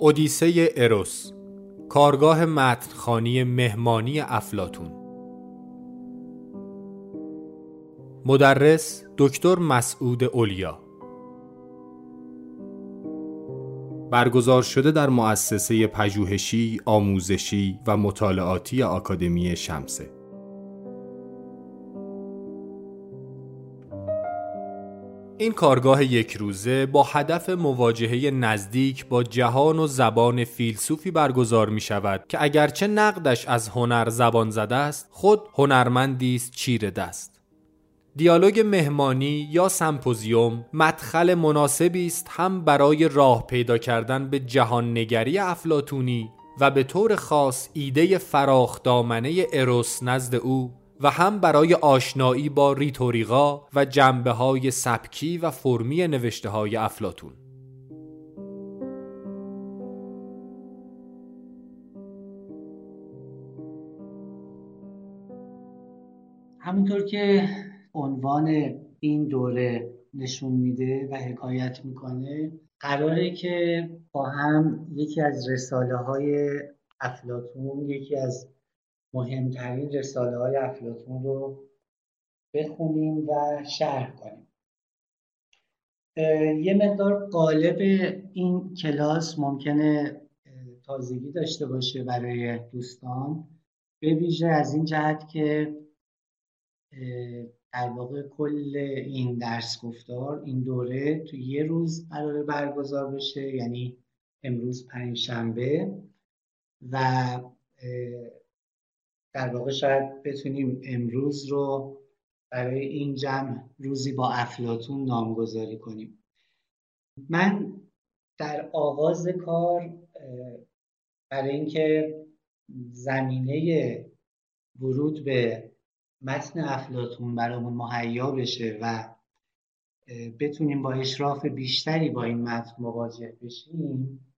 اودیسه اروس کارگاه متنخانی مهمانی افلاتون مدرس دکتر مسعود اولیا. برگزار شده در مؤسسه پژوهشی، آموزشی و مطالعاتی آکادمی شمسه. این کارگاه یک روزه با هدف مواجهه نزدیک با جهان و زبان فیلسوفی برگزار می شود که اگرچه نقدش از هنر زبان زده است خود هنرمندی است چیر دست. دیالوگ مهمانی یا سمپوزیوم مدخل مناسبی است هم برای راه پیدا کردن به جهان نگری افلاتونی و به طور خاص ایده فراخ دامنه اروس نزد او و هم برای آشنایی با ریتوریقا و جنبه های سبکی و فرمی نوشته های افلاتون همونطور که عنوان این دوره نشون میده و حکایت می‌کنه قراره که با هم یکی از رساله های افلاتون یکی از مهمترین رساله های افلاتون رو بخونیم و شرح کنیم. یه مقدار قالب این کلاس ممکنه تازگی داشته باشه برای دوستان. به ویژه از این جهت که در واقع کل این درس گفتار این دوره تو یه روز قرار برگزار بشه یعنی امروز پنج شنبه و در واقع شاید بتونیم امروز رو برای این جمع روزی با افلاتون نامگذاری کنیم. من در آغاز کار برای اینکه زمینه ورود به متن افلاتون برامون مهیا بشه و بتونیم با اشراف بیشتری با این متن مواجه بشیم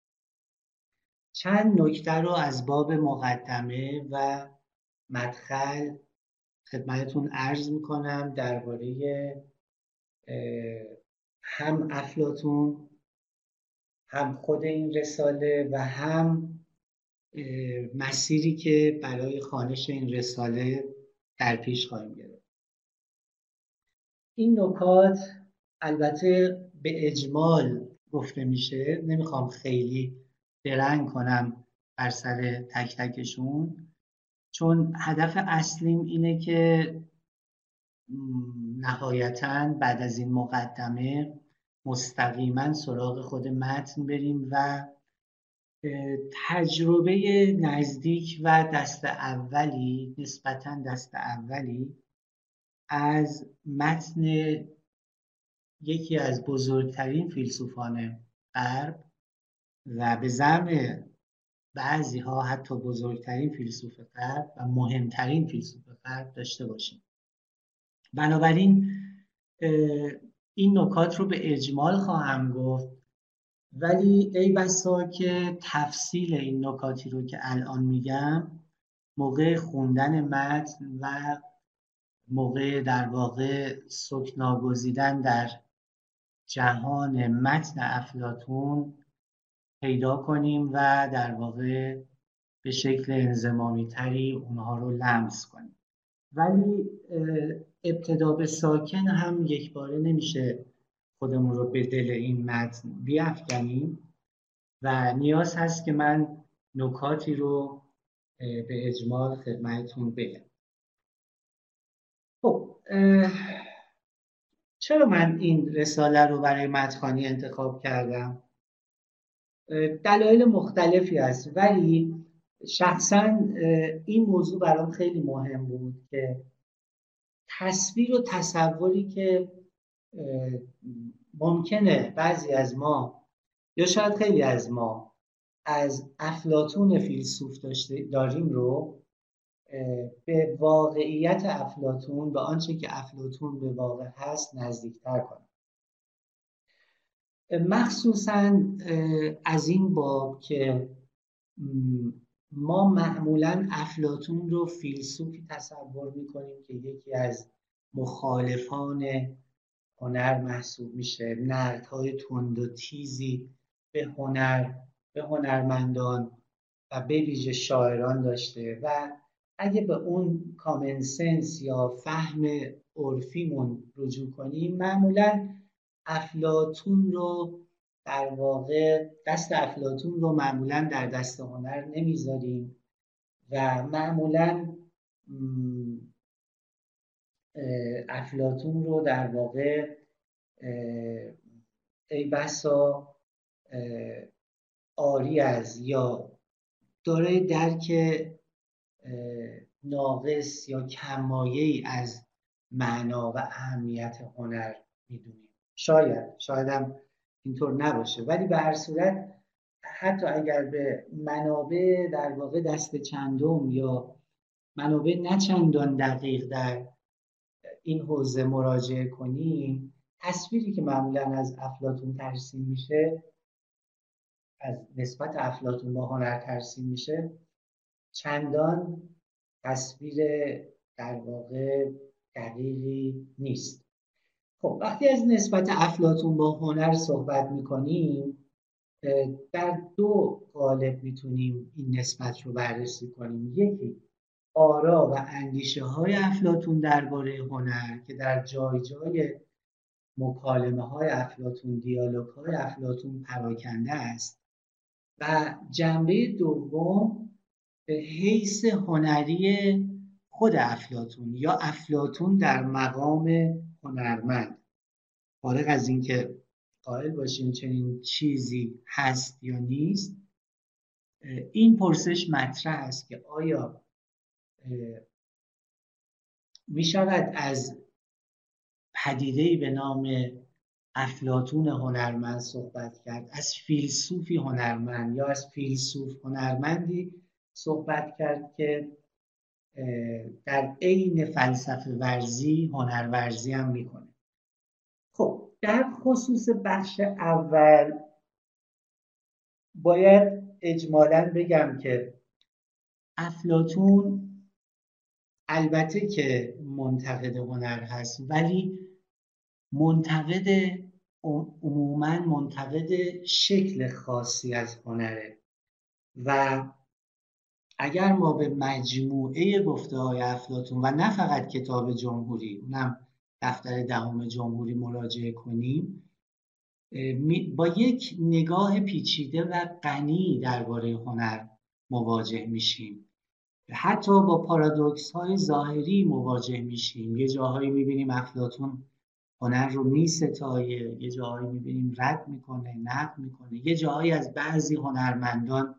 چند نکته رو از باب مقدمه و مدخل خدمتتون عرض می‌کنم درباره هم افلاتون هم خود این رساله و هم مسیری که برای خانش این رساله در پیش خواهیم گرفت. این نکات البته به اجمال گفته میشه. نمی‌خوام خیلی درنگ کنم بر سر تک تکشون. چون هدف اصلیم اینه که نهایتا بعد از این مقدمه مستقیما سراغ خود متن بریم و تجربه نزدیک و دست اولی نسبتا دست اولی از متن یکی از بزرگترین فیلسوفان غرب و به زم بعضی ها حتی بزرگترین فیلسوف غرب و مهمترین فیلسوف غرب داشته باشیم بنابراین این نکات رو به اجمال خواهم گفت. ولی ای بسا که تفصیل این نکاتی رو که الان میگم موقع خوندن متن و موقع در واقع سکنا گزیدن در جهان متن افلاتون پیدا کنیم و در واقع به شکل انزمامی تری اونها رو لمس کنیم. ولی ابتدا به ساکن هم یک باره نمیشه خودمون رو به دل این متن بیافکنیم. و نیاز هست که من نکاتی رو به اجمال خدمتتون بگم خب چرا من این رساله رو برای متخانی انتخاب کردم؟ دلایل مختلفی هست. ولی شخصا این موضوع برام خیلی مهم بود که تصویر و تصوری که ممکنه بعضی از ما یا شاید خیلی از ما از افلاتون فیلسوف داشته داریم رو به واقعیت افلاتون به آنچه که افلاتون به واقع هست نزدیکتر کنیم. مخصوصا از این باب که ما معمولا افلاتون رو فیلسوفی تصور می‌کنیم که یکی از مخالفان هنر محسوب میشه. نردهای تند و تیزی به هنر به هنرمندان و به ویژه شاعران داشته و اگه به اون کامن سنس یا فهم عرفیمون رجوع کنیم معمولا افلاتون رو در واقع دست افلاتون رو معمولا در دست هنر نمی‌ذاریم و معمولا افلاتون رو در واقع ای بسا آری از یا داره درک ناقص یا کمایه از معنا و اهمیت هنر می‌دونیم شاید شاید هم اینطور نباشه. ولی به هر صورت حتی اگر به منابع در واقع دست چندم یا منابع نه چندان دقیق در این حوزه مراجعه کنیم تصویری که معمولا از افلاتون ترسیم میشه از نسبت افلاتون با هنر ترسیم میشه چندان تصویر در واقع دقیقی نیست. خب وقتی از نسبت افلاتون با هنر صحبت می‌کنیم در دو قالب می‌تونیم این نسبت رو بررسی کنیم. یکی آرا و اندیشه های افلاتون درباره هنر که در جای جای مکالمه های افلاتون دیالوگ های افلاتون پراکنده است. و جنبه دوم به حیث هنری خود افلاتون یا افلاتون در مقام هنرمند. فارغ از اینکه قائل باشیم چنین چیزی هست یا نیست این پرسش مطرح است که آیا می شود از پدیده به نام افلاتون هنرمند صحبت کرد؟ از فیلسوفی هنرمند یا از فیلسوف هنرمندی صحبت کرد که در عین فلسفه ورزی هنرورزی هم می‌کنه. خب در خصوص بخش اول باید اجمالا بگم که افلاتون البته که منتقد هنر هست ولی منتقد عموما منتقد شکل خاصی از هنره و اگر ما به مجموعه گفته های افلاتون و نه فقط کتاب جمهوری اونم دفتر دهم جمهوری مراجعه کنیم با یک نگاه پیچیده و غنی درباره هنر مواجه میشیم. حتی با پارادوکس های ظاهری مواجه میشیم. یه جاهایی می‌بینیم افلاتون هنر رو میستایه یه جاهایی می‌بینیم رد می‌کنه نقد می‌کنه. یه جاهایی از بعضی هنرمندان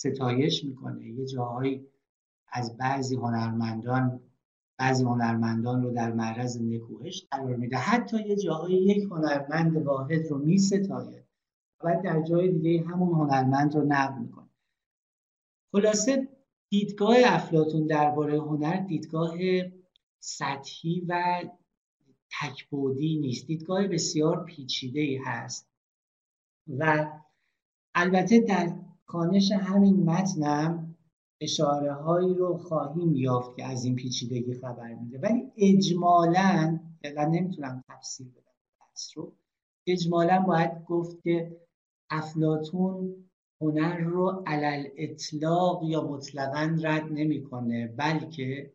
ستایش می‌کنه. یه جاهایی از بعضی هنرمندان بعضی هنرمندان رو در معرض نکوهش قرار میده. حتی یه جاهایی یک هنرمند واحد رو میستایه و در جای دیگه همون هنرمند رو نقد می‌کنه. خلاصه دیدگاه افلاتون درباره هنر دیدگاه سطحی و تکبودی نیست. دیدگاه بسیار پیچیده ای هست و البته در کانش همین متنم اشاره هایی رو خواهیم یافت که از این پیچیدگی خبر میده. ولی اجمالا فعلا نمی‌تونم تفصیل بدم رو اجمالا باید گفت که افلاتون هنر رو علل اطلاق یا مطلقا رد نمی‌کنه بلکه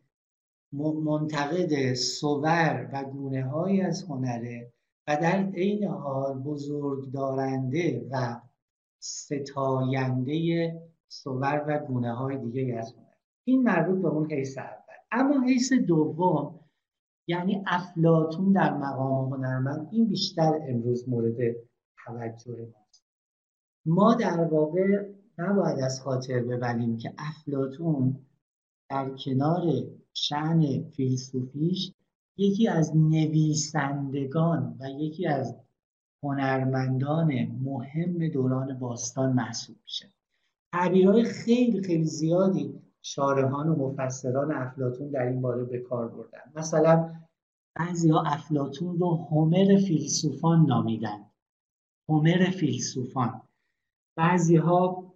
منتقد صور و گونه های از هنره و در عین حال بزرگ دارنده و ستاینده صور و گونه های دیگه از هنر این مربوط به اون حیث اول. اما حیث دوم یعنی افلاتون در مقام هنرمند این بیشتر امروز مورد توجه ماست. ما در واقع نباید از خاطر ببریم که افلاتون در کنار شعن فیلسوفیش یکی از نویسندگان و یکی از هنرمندان مهم دوران باستان محسوب میشه. تعبیرهای خیلی خیلی زیادی شارحان و مفسران افلاتون در این باره به کار بردن. مثلا بعضی ها افلاتون رو هومر فیلسوفان نامیدن. هومر فیلسوفان. بعضی ها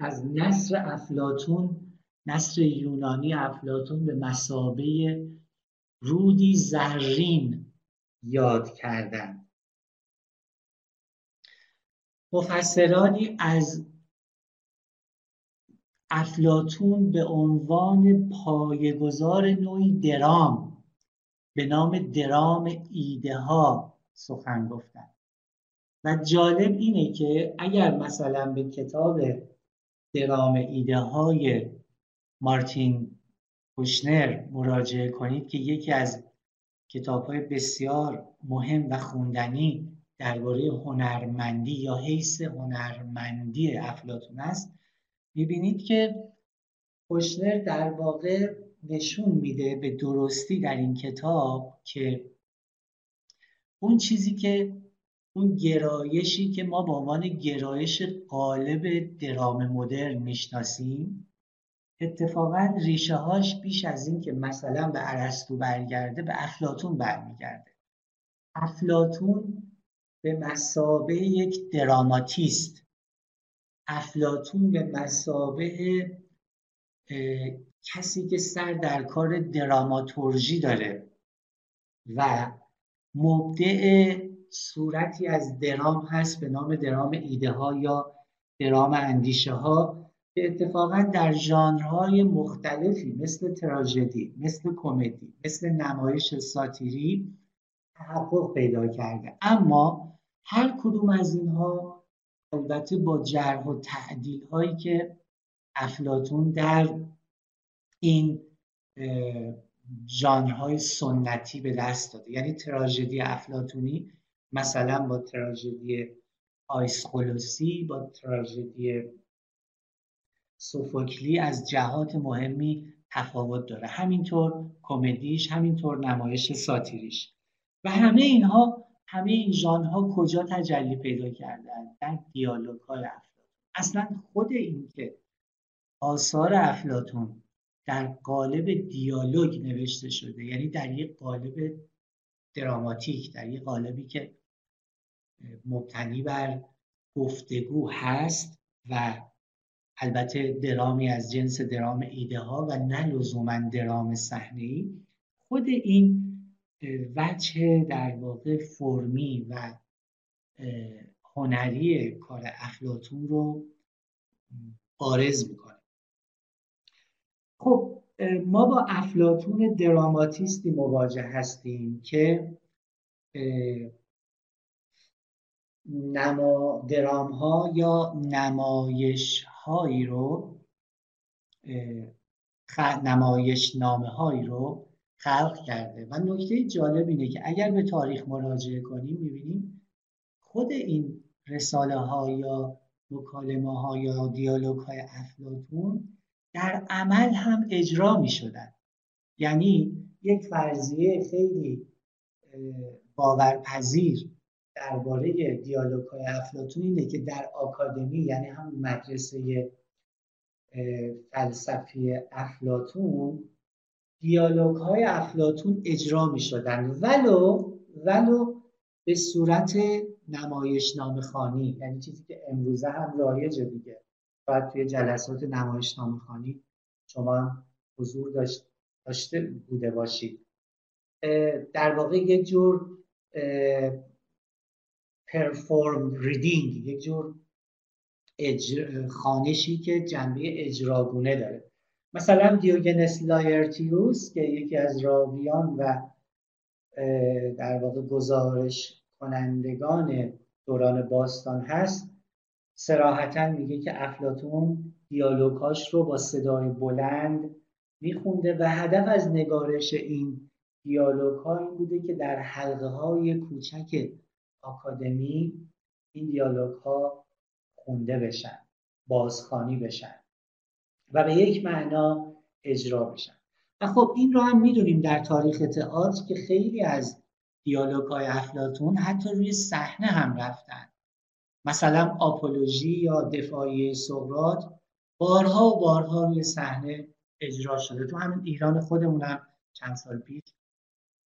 از نصر افلاتون نصر یونانی افلاتون به مسابه رودی زرین یاد کردند مفسرانی از افلاتون به عنوان پایگزار نوعی درام به نام درام ایده ها سخن گفتن. و جالب اینه که اگر مثلا به کتاب درام ایده های مارتین کوشنر مراجعه کنید که یکی از کتاب های بسیار مهم و خوندنی درباره هنرمندی یا حیث هنرمندی افلاتون است می‌بینید که کوشنر در واقع نشون میده به درستی در این کتاب که اون چیزی که اون گرایشی که ما به عنوان گرایش قالب درام مدرن می‌شناسیم اتفاقا ریشه هاش بیش از این که مثلا به ارسطو برگرده به افلاتون برمیگرده. افلاتون به مسابه یک دراماتیست. افلاتون به مسابه کسی که سر در کار دراماتورژی داره و مبدع صورتی از درام هست به نام درام ایده ها یا درام اندیشه ها که اتفاقا در ژانرهای مختلفی مثل تراژدی مثل کمدی مثل نمایش ساتیری تحقق پیدا کرده اما هر کدوم از اینها البته با جرح و تعدیل هایی که افلاتون در این ژانرهای سنتی به دست داده. یعنی تراژدی افلاتونی مثلا با تراژدی آیسخولوسی با تراژدی سوفوکلی از جهات مهمی تفاوت داره. همینطور کمدیش همینطور نمایش ساتیریش. و همه اینها همه این ژانرها کجا تجلی پیدا کردن؟ در دیالوگ های افلاتون اصلا خود این که آثار افلاتون در قالب دیالوگ نوشته شده یعنی در یک قالب دراماتیک در یک قالبی که مبتنی بر گفتگو هست و البته درامی از جنس درام ایده ها و نه لزوما درام صحنه خود این وجه در واقع فرمی و هنری کار افلاتون رو بارز می‌کنه. خب ما با افلاتون دراماتیستی مواجه هستیم که نما درام ها یا نمایش هایی رو نمایش نامه هایی رو خلق کرده. و نکته جالب اینه که اگر به تاریخ مراجعه کنیم می‌بینیم خود این رساله ها یا مکالمه ها یا دیالوگ های افلاتون در عمل هم اجرا می یعنی یک فرضیه خیلی باورپذیر درباره دیالوگ های افلاتون اینه که در آکادمی یعنی همون مدرسه فلسفی افلاتون دیالوگ های افلاتون اجرا می شدن ولو ولو به صورت نمایش خوانی یعنی چیزی که امروزه هم رایجه دیگه. باید توی جلسات نمایش خوانی شما حضور داشت داشته بوده باشید. در واقع یک جور performed reading یک جور خوانشی که جنبه اجراگونه داره. مثلا دیوگنس لائرتیوس که یکی از راویان و در واقع گزارش کنندگان دوران باستان هست سراحتا میگه که افلاتون دیالوگاش رو با صدای بلند میخونده و هدف از نگارش این دیالوگ ها این بوده که در حلقه های کوچک آکادمی این دیالوگ ها خونده بشن بازخانی بشن. و به یک معنا اجرا بشن. و خب این رو هم می‌دونیم در تاریخ تئاتر که خیلی از دیالوگ های حتی روی صحنه هم رفتن. مثلا آپولوژی یا دفاعی سقراط بارها و بارها روی صحنه اجرا شده. تو همین ایران خودمون هم چند سال پیش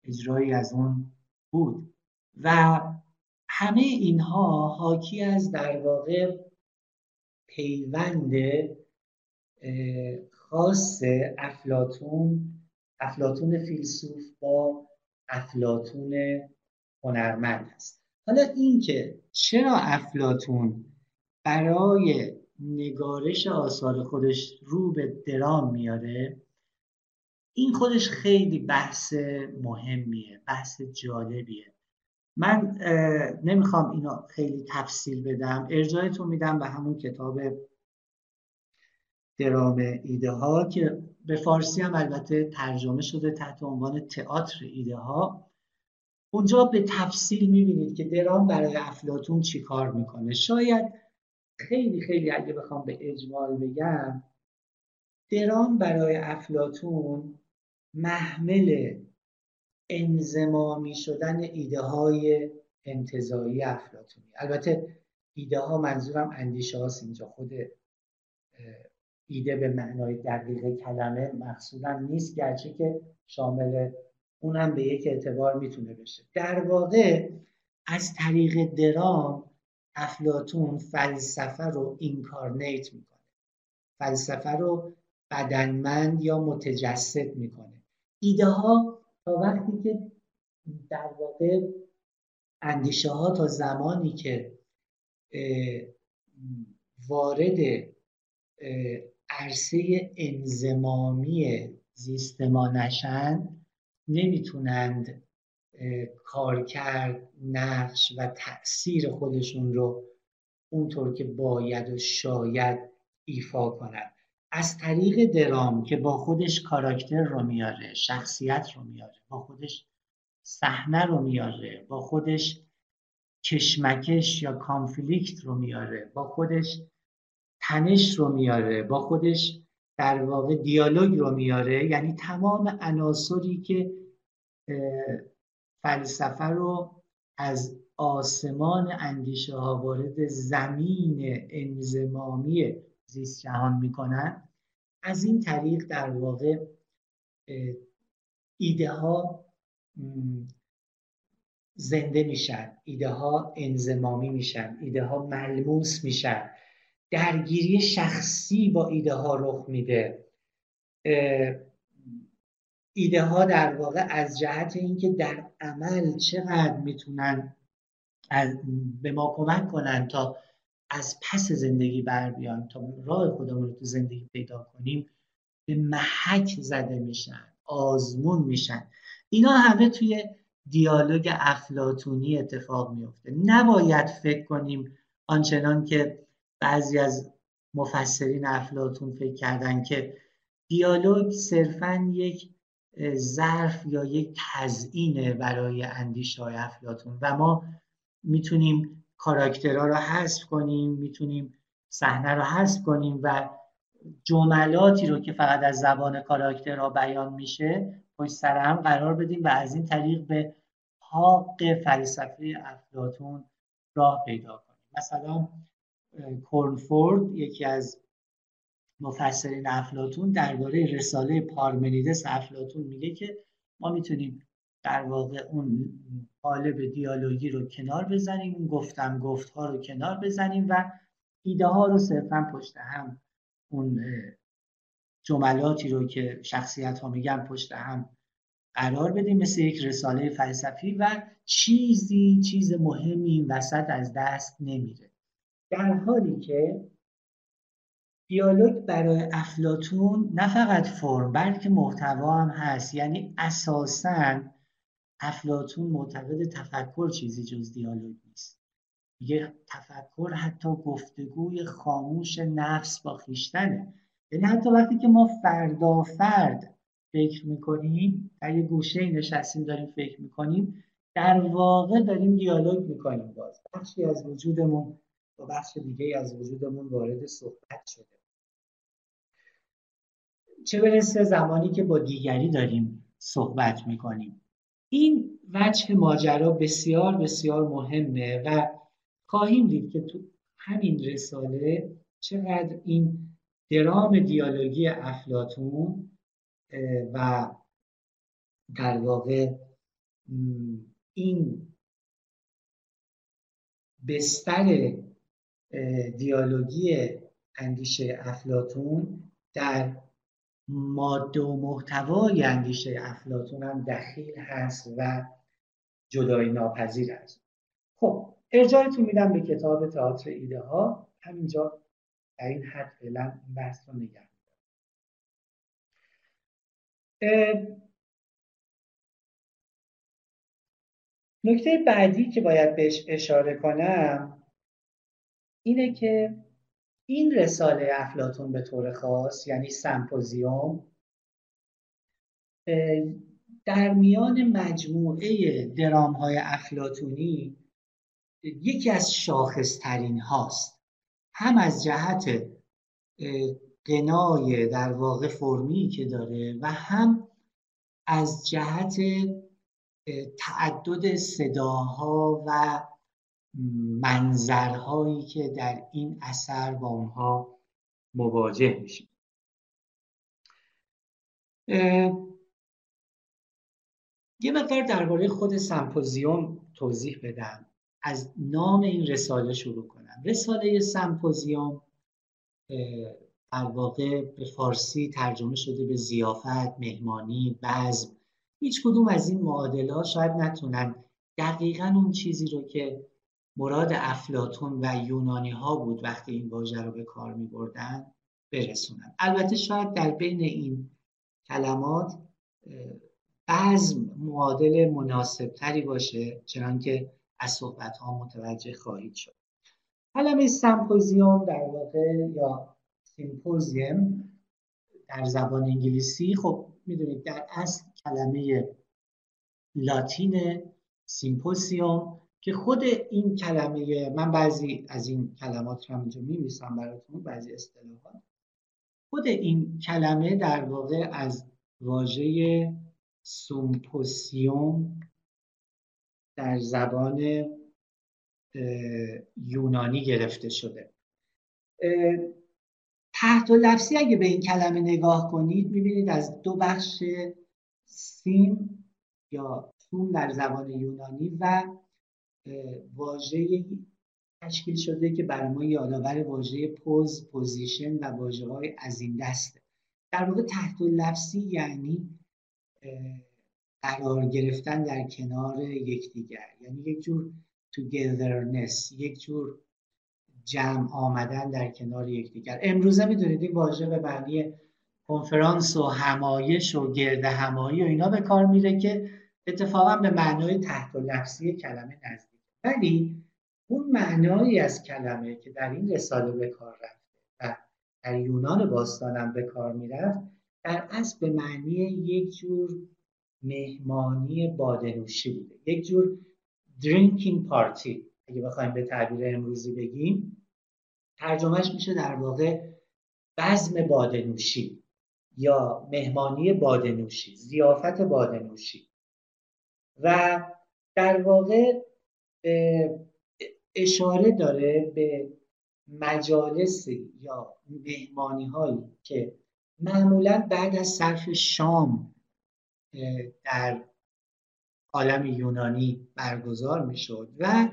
اجرایی از اون بود. و همه اینها حاکی از در واقع پیوند خاص افلاتون افلاتون فیلسوف با افلاتون هنرمند است حالا اینکه چرا افلاتون برای نگارش آثار خودش رو به درام میاره این خودش خیلی بحث مهمیه بحث جالبیه. من نمی‌خوام اینو خیلی تفصیل بدم. ارجایتون میدم به همون کتاب درام ایده ها که به فارسی هم البته ترجمه شده تحت عنوان تئاتر ایده ها اونجا به تفصیل می‌بینید که درام برای افلاتون چی کار می‌کنه. شاید خیلی خیلی اگه بخوام به اجمال بگم درام برای افلاتون محمل انزمامی شدن ایده های انتظایی افلاتونی البته ایده ها منظورم اندیشه هاست اینجا خود ایده به معنای دقیق کلمه مقصودم نیست گرچه که شامل اونم به یک اعتبار می‌تونه بشه. در واقع از طریق درام افلاتون فلسفه رو اینکارنیت می‌کنه. فلسفه رو بدنمند یا متجسد می‌کنه. ایده ها تا وقتی که در واقع اندیشه ها تا زمانی که وارد عرصه انزمامی زیست ما نشن نمی‌تونند کارکرد نقش و تاثیر خودشون رو اونطور که باید و شاید ایفا کنند. از طریق درام که با خودش کاراکتر رو میاره شخصیت رو میاره با خودش صحنه رو میاره با خودش کشمکش یا کانفلیکت رو میاره با خودش تنش رو میاره با خودش در واقع دیالوگ رو میاره. یعنی تمام عناصری که فلسفه رو از آسمان اندیشه ها وارد زمین انزمامی زیست جهان می‌کنن از این طریق در واقع ایده ها زنده میشن ایده ها انزمامی میشن ایده ها ملموس میشن. درگیری شخصی با ایده ها رخ میده. ایده ها در واقع از جهت اینکه در عمل چقدر می‌تونن به ما کمک کنن تا از پس زندگی بر بیان تا راه خودمون رو تو زندگی پیدا کنیم به محک زده میشن آزمون میشن. اینا همه توی دیالوگ افلاتونی اتفاق میفته. نباید فکر کنیم آنچنان که بعضی از مفسرین افلاتون فکر کردن که دیالوگ صرفا یک ظرف یا یک تزئینه برای اندیشه های افلاتون و ما می‌تونیم کاراکترها رو حذف کنیم می‌تونیم صحنه رو حذف کنیم و جملاتی رو که فقط از زبان کاراکترها بیان میشه پشت سر هم قرار بدیم و از این طریق به حاق فلسفه افلاتون راه پیدا کنیم. مثلا کورنفورد یکی از مفسرین افلاتون درباره رساله پارمنیدس افلاتون میگه که ما می‌تونیم در واقع اون قالب دیالوگی رو کنار بزنیم اون گفتم گفت ها رو کنار بزنیم و ایده ها رو صرفا پشت هم اون جملاتی رو که شخصیت ها میگن پشت هم قرار بدیم مثل یک رساله فلسفی و چیزی چیز مهمی این وسط از دست نمیره. در حالی که دیالوگ برای افلاتون نه فقط فرم بلکه محتوا هم هست. یعنی اساساً افلاتون معتقد تفکر چیزی جز دیالوگ نیست. میگه تفکر حتی گفتگوی خاموش نفس با خیشتنه. یعنی حتی وقتی که ما فردا فرد فکر می‌کنیم در یه گوشه نشستیم داریم فکر می‌کنیم در واقع داریم دیالوگ می‌کنیم باز. بخشی از وجودمون با بخش دیگه از وجودمون وارد صحبت شده. چه برسه زمانی که با دیگری داریم صحبت می‌کنیم. این وجه ماجرا بسیار بسیار مهمه و خواهیم دید که تو همین رساله چقدر این درام دیالوگی افلاتون و در واقع این بستر دیالوگی اندیشه افلاتون در ماده و محتوای اندیشه افلاتون هم دخیل هست و جدایی ناپذیر است. خب ارجایتون میدم به کتاب تئاتر ایده ها همینجا در این حد فعلا بحث رو نگه نکته بعدی که باید بهش اشاره کنم اینه که این رساله افلاتون به طور خاص یعنی سمپوزیوم در میان مجموعه درام های افلاتونی یکی از شاخصترین هاست. هم از جهت قنای در واقع فرمی که داره و هم از جهت تعدد صداها و منظرهایی که در این اثر با اونها مواجه میشیم. یه مقدار درباره خود سمپوزیوم توضیح بدم. از نام این رساله شروع کنم. رساله سمپوزیوم در واقع به فارسی ترجمه شده به زیافت، مهمانی، بزم. هیچ کدوم از این معادله شاید نتونن دقیقا اون چیزی رو که مراد افلاتون و یونانی ها بود وقتی این واژه رو به کار می بردن برسونن البته شاید در بین این کلمات بزم معادل مناسب تری باشه چنانکه از صحبت ها متوجه خواهید شد. کلمه سمپوزیوم در واقع یا symposium در زبان انگلیسی خب می‌دونید در اصل کلمه لاتین symposium که خود این کلمه من بعضی از این کلمات رو اینجا می‌نویسم براتون بعضی اصطلاحات. خود این کلمه در واقع از واژه سومپوسیوم در زبان یونانی گرفته شده. تحت و لفظی اگه به این کلمه نگاه کنید می‌بینید از دو بخش سیم یا سوم در زبان یونانی و واژه تشکیل شده که برای ما یادآور واژه pose position و واژه های از این دسته در واقع تحت لفظی یعنی قرار گرفتن در کنار یکدیگر. یعنی یک جور togetherness یک جور جمع آمدن در کنار یکدیگر. امروزه می‌دونید این واژه به معنی کنفرانس و همایش و گرد همایی و اینا به کار میره که اتفاقا به معنای تحت لفظی کلمه نزدیک. ولی اون معنایی از کلمه که در این رساله به کار رفته و در یونان باستانم به کار می‌رفت در اصل به معنی یک جور مهمانی بادنوشی بوده. یک جور drinking party. اگه بخوایم به تعبیر امروزی بگیم ترجمهش میشه در واقع بزم بادنوشی یا مهمانی بادنوشی زیافت بادنوشی. و در واقع اشاره داره به مجالس یا مهمانی هایی که معمولا بعد از صرف شام در عالم یونانی برگزار می‌شد و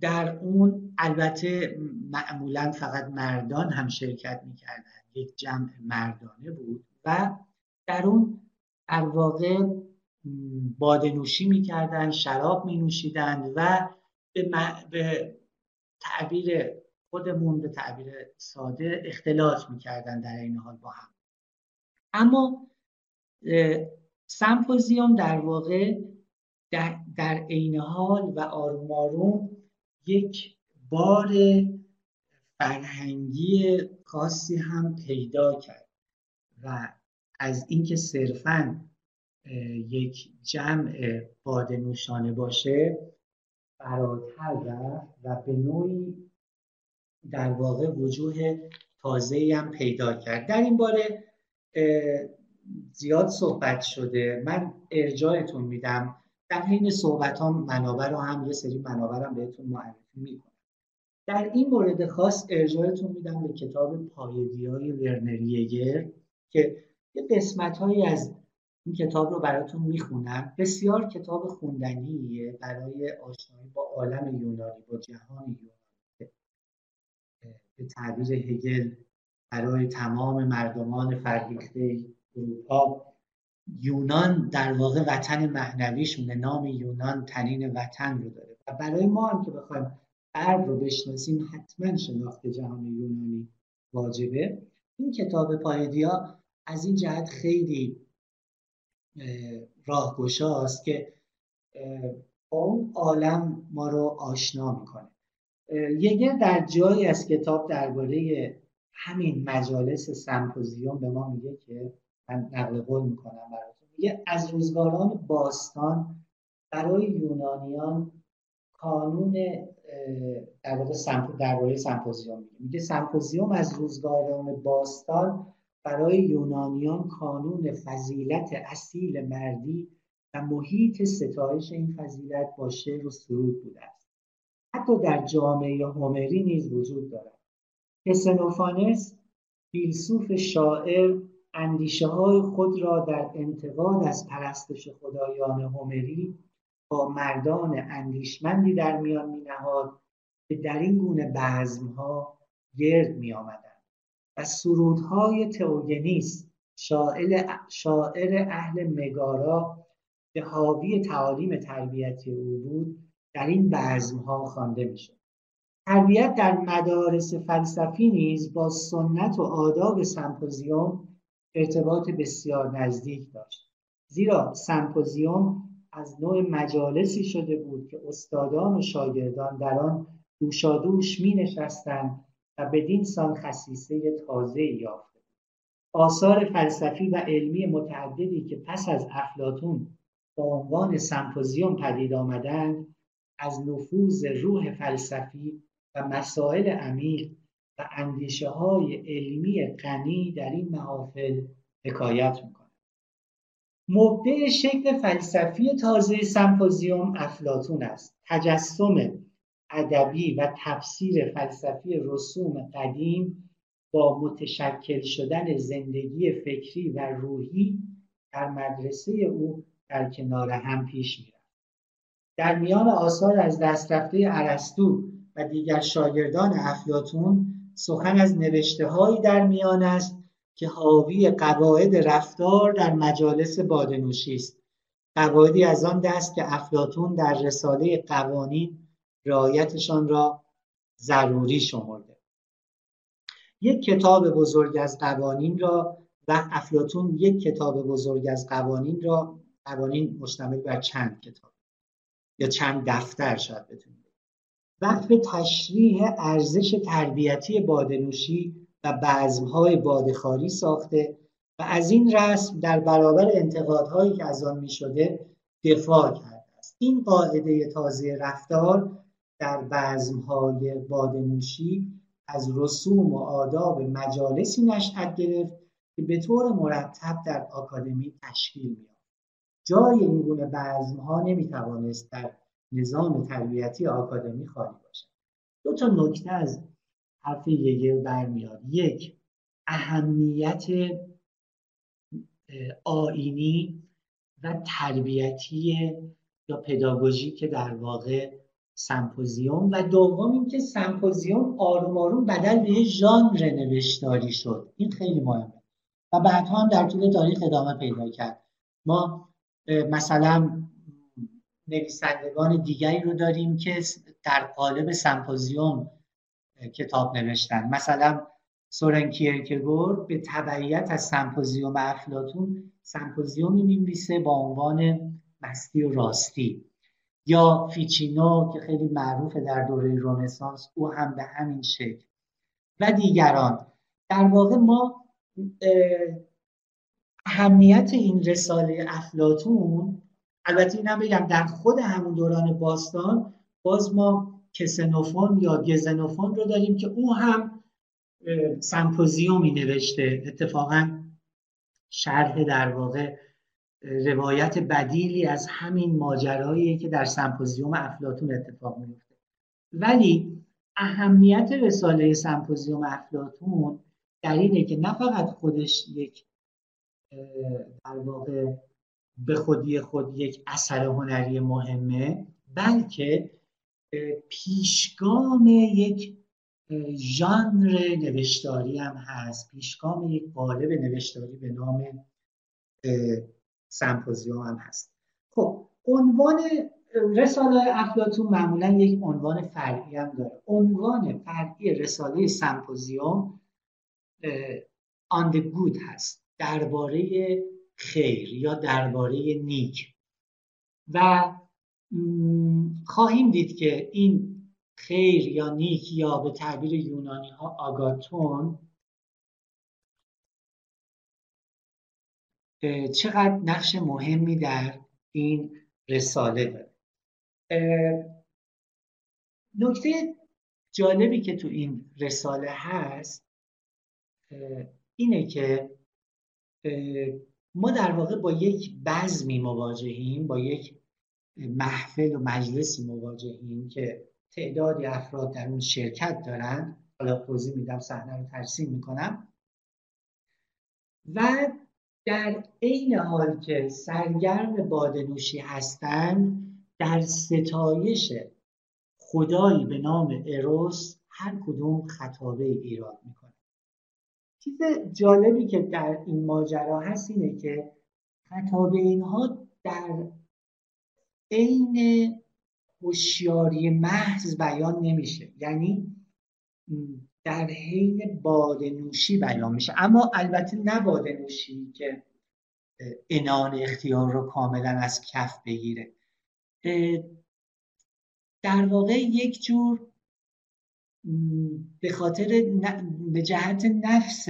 در اون البته معمولا فقط مردان هم شرکت می‌کردن یک جمع مردانه بود و در اون در بادنوشی می‌کردن شراب می نوشیدن و به, به تعبیر خودمون به تعبیر ساده اختلاط می‌کردن در این حال با هم. اما سمپوزیوم در واقع در عین حال و آروم آروم یک بار فرهنگی خاصی هم پیدا کرد و از اینکه صرفا یک جمع باده نوشانه باشه فراتر رفت و به نوعی در واقع وجوه تازه هم پیدا کرد. در این باره زیاد صحبت شده. من ارجاعتون میدم. در حین صحبت ها منابع رو هم یه سری منابع هم بهتون معرفی می‌کنم. در این مورد خاص ارجاعتون میدم به کتاب پایدی های ورنریگر که یه قسمت هایی از این کتاب رو براتون می‌خونم. بسیار کتاب خوندنیه برای آشنایی با عالم یونانی با جهان یونانی. به تعبیر هگل برای تمام مردمان فرهیخته اروپا یونان در واقع وطن معنویشونه. نام یونان تنین وطن رو داره. و برای ما هم که بخوایم غرب رو بشناسیم حتما شناخت جهان یونانی واجبه. این کتاب پایدیا از این جهت خیلی راهگشاست که با اون عالم ما رو آشنا می‌کنه. یه در جایی از کتاب درباره همین مجالس سمپوزیوم به ما میگه که من نقل قول می‌کنم براتون. میگه از روزگاران باستان برای یونانیان کانون در واقع درباره سمپوزیوم میگه. میگه سمپوزیوم از روزگاران باستان برای یونانیان کانون فضیلت اصیل مردی و محیط ستایش این فضیلت با شعر و سرود بوده است. حتی در جامعه هومری نیز وجود دارد. کسنوفانس فیلسوف شاعر اندیشه های خود را در انتقاد از پرستش خدایان هومری با مردان اندیشمندی در میان می نهاد که در این گونه ها گرد می آمدن و سرودهای تئوگنیس شاعر, اهل مگارا که حاوی تعالیم تربیتی او بود در این ها خوانده می‌شد. تربیت در مدارس فلسفی نیز با سنت و آداب سمپوزیوم ارتباط بسیار نزدیک داشت. زیرا سمپوزیوم از نوع مجالسی شده بود که استادان و شاگردان در آن دوشادوش می نشستند بدین سان خصیصه تازه یافته. آثار فلسفی و علمی متعددی که پس از افلاتون با عنوان سمپوزیوم پدید آمدند از نفوذ روح فلسفی و مسائل عمیق و اندیشه های علمی غنی در این محافل حکایت می‌کنه مبدع شکل فلسفی تازه سمپوزیوم افلاتون است. تجسم ادبی و تفسیر فلسفی رسوم قدیم با متشکل شدن زندگی فکری و روحی در مدرسه او در کنار هم پیش می‌رفت. در میان آثار از دست رفته ارسطو و دیگر شاگردان افلاتون سخن از نوشته هایی در میان است که حاوی قواعد رفتار در مجالس بادنوشی است. قواعدی از آن دست که افلاتون در رساله قوانین رعایتشان را ضروری شمرده. یک کتاب بزرگ از قوانین را و افلاتون یک کتاب بزرگ از قوانین را قوانین مشتمل بر چند کتاب یا چند دفتر شاید بتونید وقف تشریح ارزش تربیتی بادنوشی و بزمهای بادخاری ساخته و از این رسم در برابر انتقادهایی که از آن می شده دفاع کرده است. این قاعده تازه رفتار در بزمهای بادنوشی از رسوم و آداب مجالسی نشأت گرفت که به طور مرتب در آکادمی تشکیل می‌یافت جای این گونه بزمها نمی‌توانست در نظام تربیتی آکادمی خالی باشد. دو تا نکته از حرف یگل برمیاد. یک اهمیت آینی و تربیتی یا پداگوژی که در واقع سمپوزیوم و دوم اینکه سمپوزیوم آروم آروم بدل به یه ژانر نوشتاری شد. این خیلی مهمه. و بعدها هم در طول تاریخ ادامه پیدا کرد. ما مثلا نویسندگان دیگری رو داریم که در قالب سمپوزیوم کتاب نوشتن. مثلا سورن کیرکگور به تبعیت از سمپوزیوم افلاتون سمپوزیومی می‌نویسه با عنوان مستی و راستی. یا فیچینو که خیلی معروفه در دوره رنسانس او هم به همین شکل. و دیگران. در واقع ما اهمیت این رساله افلاتون البته اینم بگم در خود همون دوران باستان باز ما کسنوفون یا گزنوفون رو داریم که او هم سمپوزیومی نوشته. اتفاقا شرح در واقع روایت بدیلی از همین ماجرایی که در سمپوزیوم افلاتون اتفاق میفته ولی اهمیت رساله سمپوزیوم افلاتون در اینه که نه فقط خودش یک در واقع به خودی خود یک اثر هنری مهمه بلکه پیشگام یک ژانر نوشتاری هم هست. پیشگام یک قالب نوشتاری به نام سمپوزیوم هم هست. خب عنوان رساله افلاتون معمولا یک عنوان فرعی هم داره. عنوان فرعی رساله سمپوزیوم the good هست. درباره خیر یا درباره نیک. و خواهیم دید که این خیر یا نیک یا به تعبیر یونانی ها آگاتون چقدر نقش مهمی در این رساله داره. نکته جالبی که تو این رساله هست اینه که ما در واقع با یک بزمی مواجهیم با یک محفل و مجلسی مواجهیم که تعدادی افراد در اون شرکت دارن. حالا توضیح میدم صحنه رو ترسیم می‌کنم. و در عین حال که سرگرم بادنوشی هستند در ستایش خدایی به نام اروس هر کدوم خطابه ایراد می‌کنه چیز جالبی که در این ماجرا هست اینه که خطابه اینها در عین هوشیاری محض بیان نمیشه. یعنی در حین بادنوشی بیان میشه. اما البته نه بادنوشی که انان اختیار رو کاملا از کف بگیره. در واقع یک جور به خاطر به جهت نفس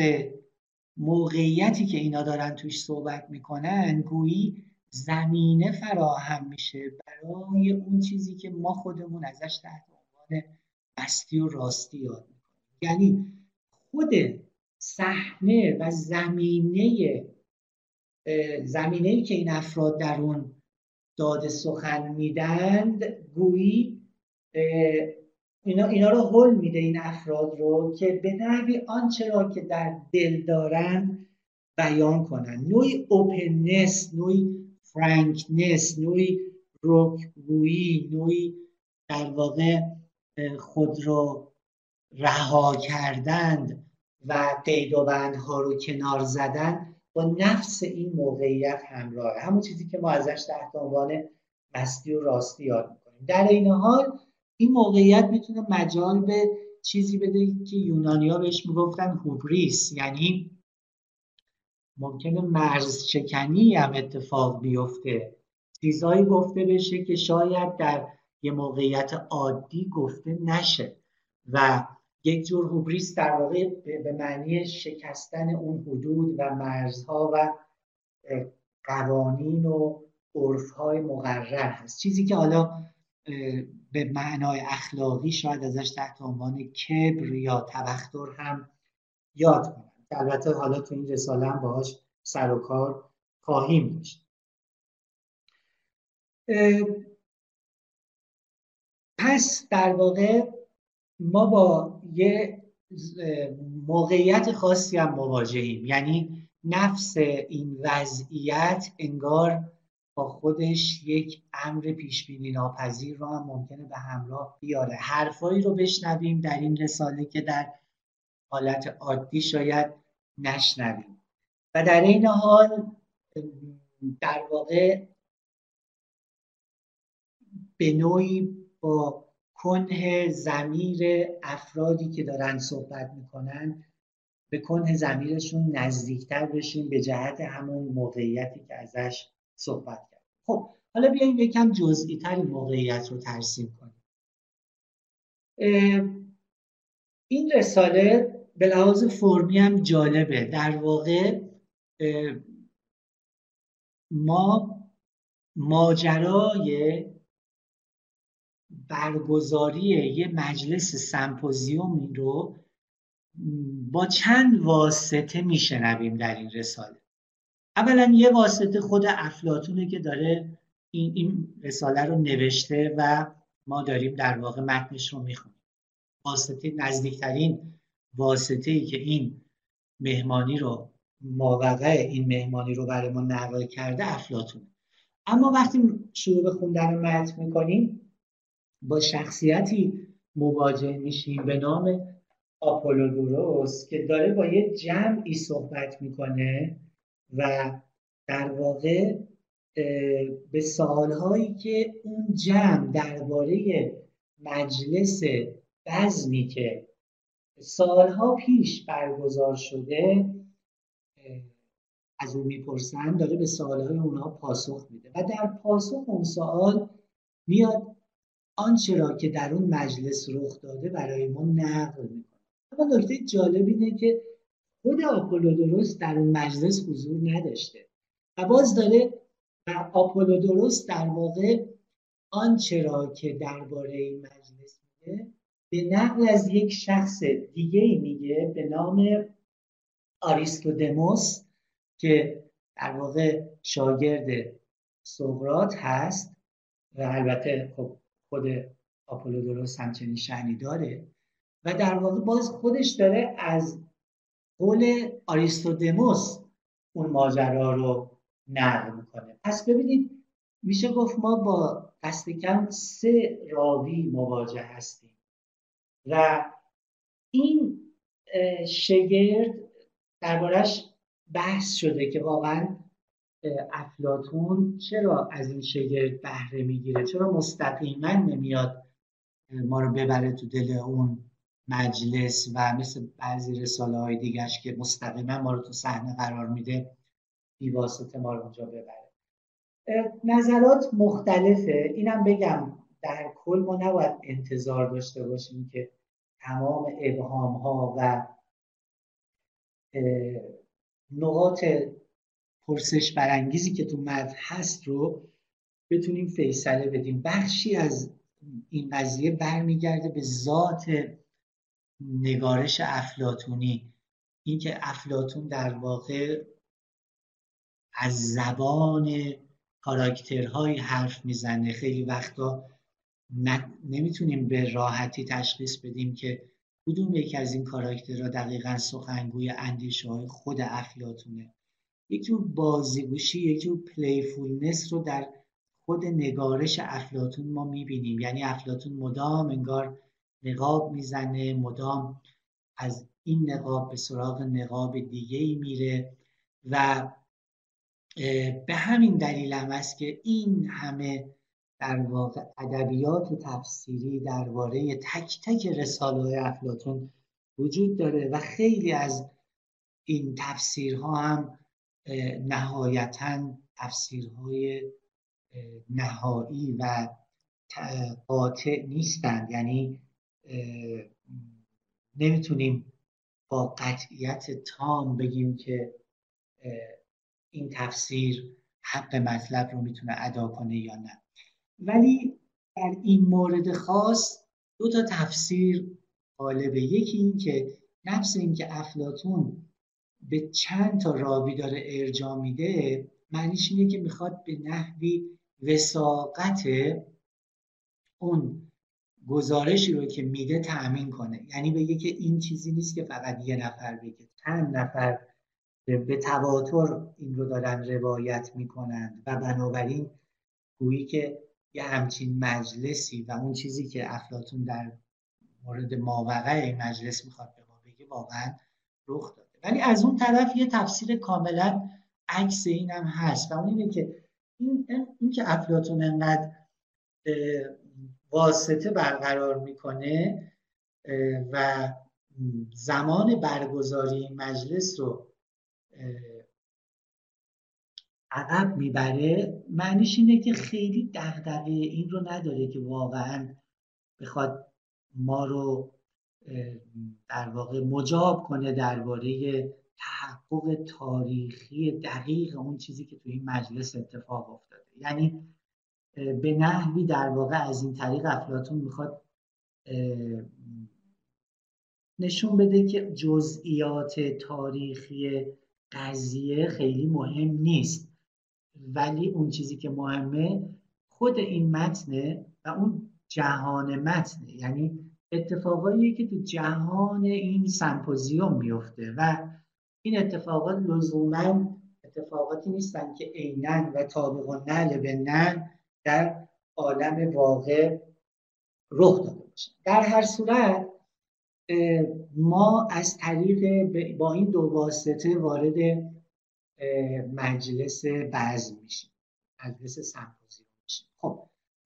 موقعیتی که اینا دارن توش صحبت می‌کنن گویی زمینه فراهم میشه برای اون چیزی که ما خودمون ازش تحت عنوان مستی و راستی یاد یعنی خود صحنه و زمینه زمینه که این افراد در اون داده سخن میدند گویی اینا, اینا رو حل میده این افراد رو که به نحوی آنچه را که در دل دارند بیان کنند. نوعی اوپننس نوعی فرانکنس نوعی رکگویی نوعی در واقع خود رو رها کردند و قید و بندها رو کنار زدن با نفس این موقعیت همراه. همون چیزی که ما ازش تحت عنوان مستی و راستی یاد می‌کنیم. در این حال این موقعیت می‌تونه مجال به چیزی بده که یونانیا بهش می‌گفتن هوبریس. یعنی ممکنه مرز چکنی هم اتفاق بیفته. چیزهایی گفته بشه که شاید در یه موقعیت عادی گفته نشه. و یک جور هوبریس در واقع به معنی شکستن اون حدود و مرزها و قوانین و عرفهای مقرر هست. چیزی که حالا به معنای اخلاقی شاید ازش تحت عنوان کبر یا تبختر هم یاد کنم. البته حالا تو این رساله هم باهاش سر و کار خواهیم داشت. پس در واقع ما با یه موقعیت خاصی هم مواجهیم. یعنی نفس این وضعیت انگار با خودش یک امر پیش بینی ناپذیر رو هم ممکنه به همراه بیاره. حرفایی رو بشنویم در این رساله که در حالت عادی شاید نشنویم. و در این حال در واقع به نوعی با کنه زمیر افرادی که دارن صحبت می‌کنن به کنه زمیرشون نزدیکتر بشیم به جهت همون موقعیتی که ازش صحبت کرد خب حالا بیایم یکم جزئی تر موقعیت رو ترسیم کنیم. این رساله به لحاظ فرمی هم جالبه. در واقع ما ماجرای برگزاری یه مجلس سمپوزیومی رو با چند واسطه میشنویم در این رساله. اولا یه واسطه خود افلاتونه که داره این, این رساله رو نوشته و ما داریم در واقع متنش رو می‌خونیم. واسطه نزدیکترین واسطه ای که این مهمانی رو ماوقع این مهمانی رو برای ما نقل کرده افلاتون اما وقتی شروع به خوندن متن می‌کنیم با شخصیتی مواجه میشیم به نام آپولودوروس که داره با یه جمعی صحبت می‌کنه و در واقع به سالهایی که اون جمع درباره مجلس بزمی که سالها پیش برگزار شده از اون می‌پرسن داره به سوالهای اونها پاسخ میده و در پاسخ اون سوال میاد آنچه را که در اون مجلس رخ داده برای ما نقل می‌کنه. اما نکته جالب اینه که خود درست در اون مجلس حضور نداشته و باز داره و درست در واقع آنچه را که درباره این مجلس میگه به نقل از یک شخص دیگه میگه به نام آریستودموس که در واقع شاگرد سقراط هست. و البته خب خود درست همچنین شعنی داره و در واقع باز خودش داره از قول آریستودموس اون ماجرا رو نقل می‌کنه. پس ببینید میشه گفت ما با دست کم سه راوی مواجه هستیم و این شگرد دربارش بحث شده که واقعا افلاتون چرا از این شگرد بهره می‌گیره؟ چرا مستقیما نمیاد ما رو ببره تو دل اون مجلس و مثل بعضی رساله های دیگرش که مستقیما ما رو تو صحنه قرار میده بیواسطه ما رو اونجا ببره؟ نظرات مختلفه. اینم بگم در کل ما نباید انتظار داشته باشیم که تمام ابهام ها و نقاط پرسش برانگیزی که تو متن هست رو بتونیم فیصله بدیم. بخشی از این قضیه برمیگرده به ذات نگارش افلاتونی اینکه افلاتون در واقع از زبان کاراکترهایی حرف می‌زنه. خیلی وقتا نمی‌تونیم به راحتی تشخیص بدیم که کدوم یک از این کاراکترها دقیقا سخنگوی اندیشه های خود افلاتونه یک جور بازیگوشی یک جور playfulness رو در خود نگارش افلاتون ما می‌بینیم. یعنی افلاتون مدام انگار نقاب می‌زنه مدام از این نقاب به سراغ نقاب دیگه ای میره و به همین دلیل هم است که این همه در واقع ادبیات تفسیری درباره تک تک رساله افلاتون وجود داره و خیلی از این تفسیرها هم نهایتا تفسیرهای نهایی و قاطع نیستند. یعنی نمی‌تونیم با قطعیت تام بگیم که این تفسیر حق مطلب رو می‌تونه ادا کنه یا نه. ولی در این مورد خاص دو تا تفسیر غالبه. یکی این که نفس این که افلاتون به چند تا راوی داره ارجاع میده معنیش اینه که می‌خواد به نحوی وساقت اون گزارشی رو که میده تأمین کنه. یعنی بگه که این چیزی نیست که فقط یه نفر بگه. چند نفر به تواتر این رو دارن روایت می‌کنند و بنابراین گویی که یه همچین مجلسی و اون چیزی که افلاتون در مورد ماوقع مجلس می‌خواد به ما بگه واقعا رخ داده ولی از اون طرف یه تفسیر کاملا عکس این هم هست و اون اینه که این, این که افلاتون انقدر واسطه برقرار می‌کنه و زمان برگزاری مجلس رو عقب می‌بره معنیش اینه که خیلی دغدغه این رو نداره که واقعا بخواد ما رو در واقع مجاب کنه درباره تحقق تاریخی دقیق اون چیزی که تو این مجلس اتفاق افتاده. یعنی به نحوی در واقع از این طریق افلاتون می‌خواد نشون بده که جزئیات تاریخی قضیه خیلی مهم نیست. ولی اون چیزی که مهمه خود این متنه و اون جهان متنه یعنی اتفاقایی که تو جهان این سمپوزیوم میفته و این اتفاقات لزوما اتفاقاتی نیستن که عینا و طابق و نل به نل در عالم واقع رخ داده باشه. در هر صورت ما از طریق با این دو واسطه وارد مجلس بعض میشیم. مجلس سمپوزیوم.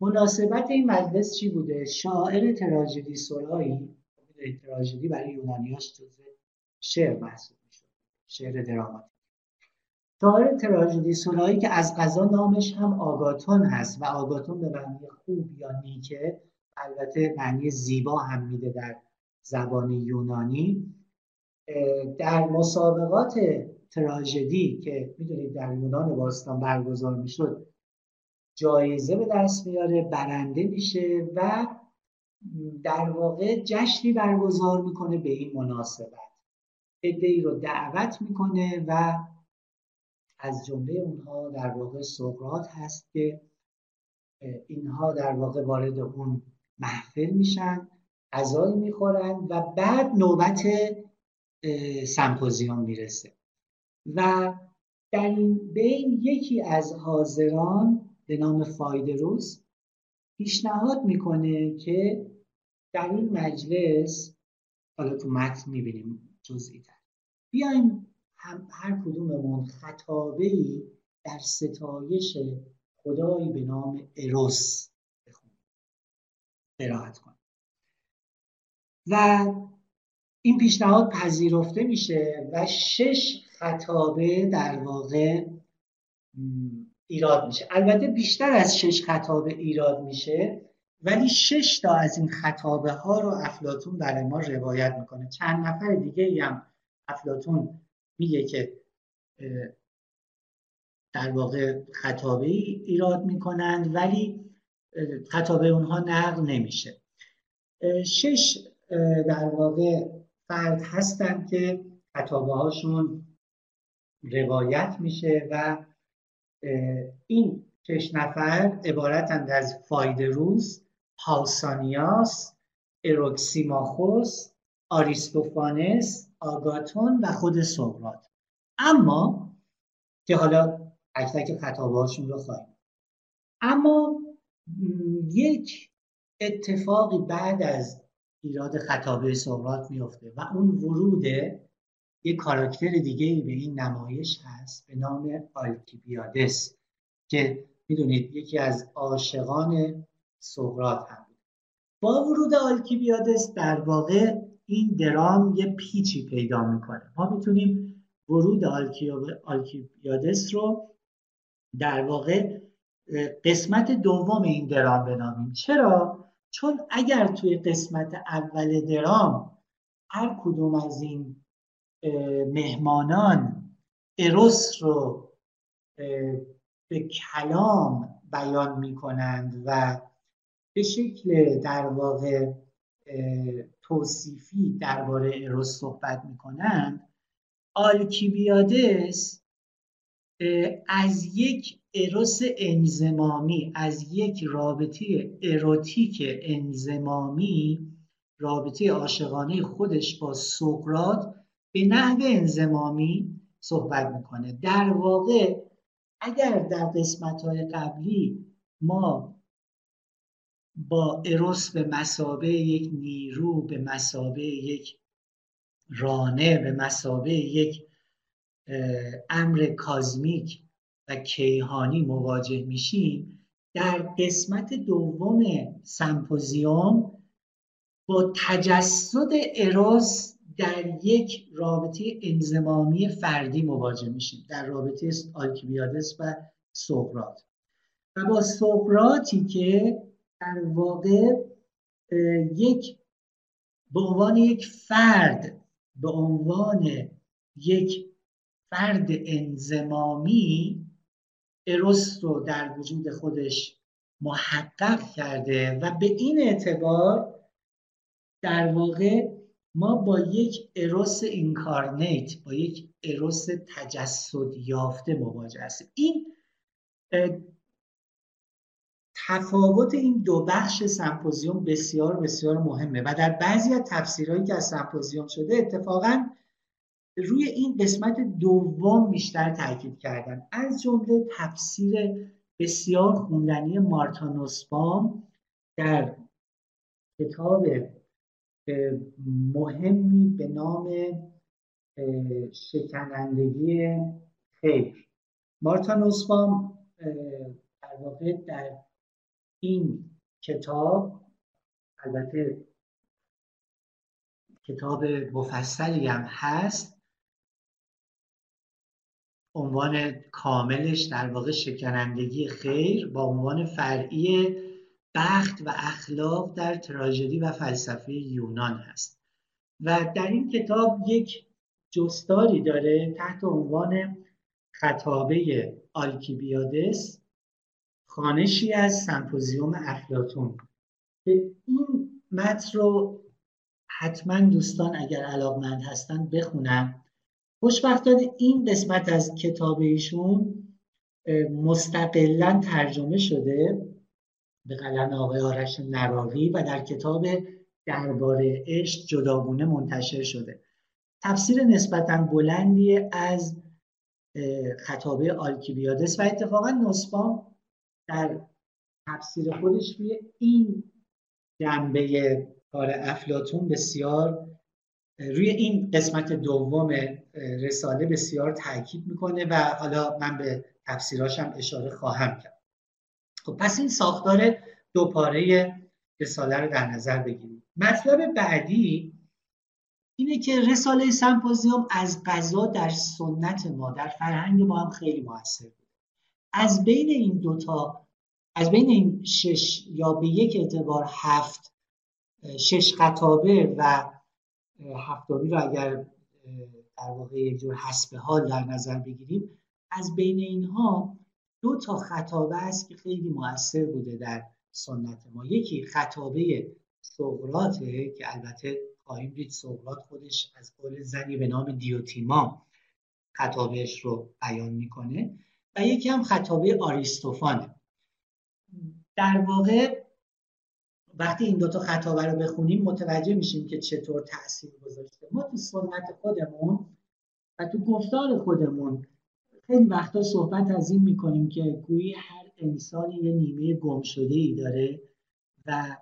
مناسبت این مجلس چی بوده؟ شاعر تراژدی سرایی تراژدی برای یونانیاش جزء شعر محسوب می‌شد شعر دراماتیک. شاعر تراژدی سرایی که از قضا نامش هم آگاتون هست و آگاتون به معنی خوب یا نیکه البته معنی زیبا هم میده در زبان یونانی. در مسابقات تراژدی که می‌دونید در یونان باستان برگزار می‌شد جایزه به دست میاره برنده میشه و در واقع جشنی برگزار می‌کنه به این مناسبت. ای رو دعوت می‌کنه و از جمله اونها در واقع سقراط هست که اینها در واقع وارد اون محفل میشن غذایی می‌خورن و بعد نوبت سمپوزیوم می‌رسه. و در این بین یکی از حاضران به نام فایدروس پیشنهاد می‌کنه که در این مجلس حالا تو متن می‌بینیم جزئی تر بیایم هم هر کدوممون خطابه ای در ستایش خدایی به نام اروس بخونیم. قرائت کنیم. و این پیشنهاد پذیرفته میشه و شش خطابه در واقع ایراد میشه. البته بیشتر از شش خطابه ایراد میشه ولی شش تا از این خطابه ها رو افلاتون برای ما روایت می‌کنه. چند نفر دیگه هم افلاتون میگه که در واقع خطابه ایراد می‌کنند ولی خطابه اونها نقل نمیشه. شش در واقع فرد هستن که خطابه هاشون روایت میشه و این شش نفر عبارتند از فایدروس پاوسانیاس اروکسیماخوس آریستوفانس آگاتون و خود سقراط. اما که حالا تک خطابه هاشون رو خواهیم. اما یک اتفاقی بعد از ایراد خطابه سقراط میفته و اون ورود یک کاراکتر دیگه ای به این نمایش هست به نام آلکیبیادس که می‌دونید یکی از عاشقان سقراط هم بود. با ورود آلکیبیادس در واقع این درام یه پیچی پیدا می‌کنه. ما می‌تونیم ورود آلکیبیادس رو در واقع قسمت دوم این درام بنامیم. چرا؟ چون اگر توی قسمت اول درام هر کدوم از این مهمانان اروس رو به کلام بیان می کنند و به شکل در واقع توصیفی درباره اروس صحبت می کنند آلکیبیادس از یک اروس انزمامی از یک رابطه اروتیک انزمامی رابطه عاشقانه خودش با سقرات به نحو انزمامی صحبت می‌کنه. در واقع اگر در قسمت های قبلی ما با اروس به مسابه یک نیرو به مسابه یک رانه به مسابه یک امر کازمیک و کیهانی مواجه میشیم در قسمت دوم سمپوزیوم با تجسد اروس در یک رابطه انزمامی فردی مواجه میشیم در رابطه آلکیبیادس و سقراط. و با سقراطی که در واقع یک به عنوان یک فرد به عنوان یک فرد انزمامی اروس رو در وجود خودش محقق کرده و به این اعتبار در واقع ما با یک اروس اینکارنیت با یک اروس تجسد یافته مواجه هستیم. این تفاوت این دو بخش سمپوزیوم بسیار بسیار مهمه و در بعضی از تفسیرهایی که از سمپوزیوم شده اتفاقا روی این قسمت دوم بیشتر تاکید کردن. از جمله تفسیر بسیار خوندنی مارتانوسبام در کتاب مهمی به نام شکنندگی خیر. مارتا نوسبام در واقع در این کتاب البته کتاب مفصلی هم هست عنوان کاملش در واقع شکنندگی خیر با عنوان فرعی بخت و اخلاق در تراژدی و فلسفه یونان هست. و در این کتاب یک جستاری داره تحت عنوان خطابه آلکیبیادس خانشی از سمپوزیوم افلاتون که این متن رو حتما دوستان اگر علاقمند هستن بخونن خوشبختانه این قسمت از کتاب ایشون مستقلا ترجمه شده. به قلم آقای آرش نراقی و در کتاب درباره عشق جداگونه منتشر شده. تفسیر نسبتا بلندی از خطابه آلکیبیادس و اتفاقا نصفام در تفسیر خودش روی این جنبه کار افلاتون بسیار روی این قسمت دوم رساله بسیار تاکید می‌کنه و حالا من به تفسیراشم اشاره خواهم کرد. خب پس این ساختار دو پاره رساله رو در نظر بگیریم. مطلب بعدی اینه که رساله سمپوزیوم از قضا در سنت ما در فرهنگ ما هم خیلی موثر بود از بین این دوتا از بین این شش یا به یک اعتبار هفت شش خطابه و هفتمی رو اگر در واقع یک جور حسب حال در نظر بگیریم از بین اینها دو تا خطابه است که خیلی موثر بوده در سنت ما. یکی خطابه سقراطه که البته خواهیم دید سقراط خودش از قول زنی به نام دیوتیما خطابهش رو بیان می‌کنه و یکی هم خطابه آریستوفانه در واقع وقتی این دوتا خطابه رو بخونیم متوجه میشیم که چطور تاثیر گذاشته. ما تو سنت خودمون و تو گفتار خودمون خیلی وقتا صحبت از این می‌کنیم که گویی هر انسانی یه نیمه گم شده ای داره و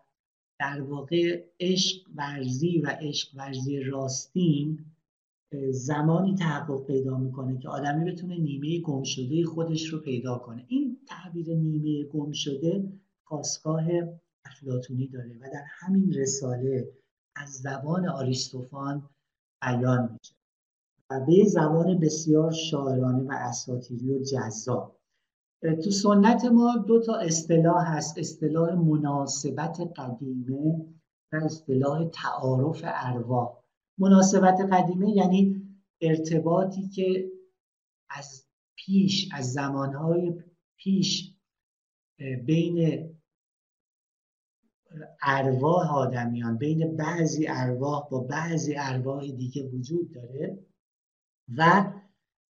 در واقع عشق ورزی و عشق ورزی راستین زمانی تحقق پیدا می‌کنه که آدمی بتونه نیمه گم شده خودش رو پیدا کنه. این تعبیر نیمه گم شده خواستگاه افلاتونی داره و در همین رساله از زبان آریستوفان بیان میشه. به زبان بسیار شاعرانه و اساطیری و جذاب. تو سنت ما دو تا اصطلاح هست. اصطلاح مناسبت قدیمه و اصطلاح تعارف ارواح مناسبت قدیمه یعنی ارتباطی که از پیش از زمانهای پیش بین ارواح آدمیان بین بعضی ارواح با بعضی ارواح دیگه وجود داره. و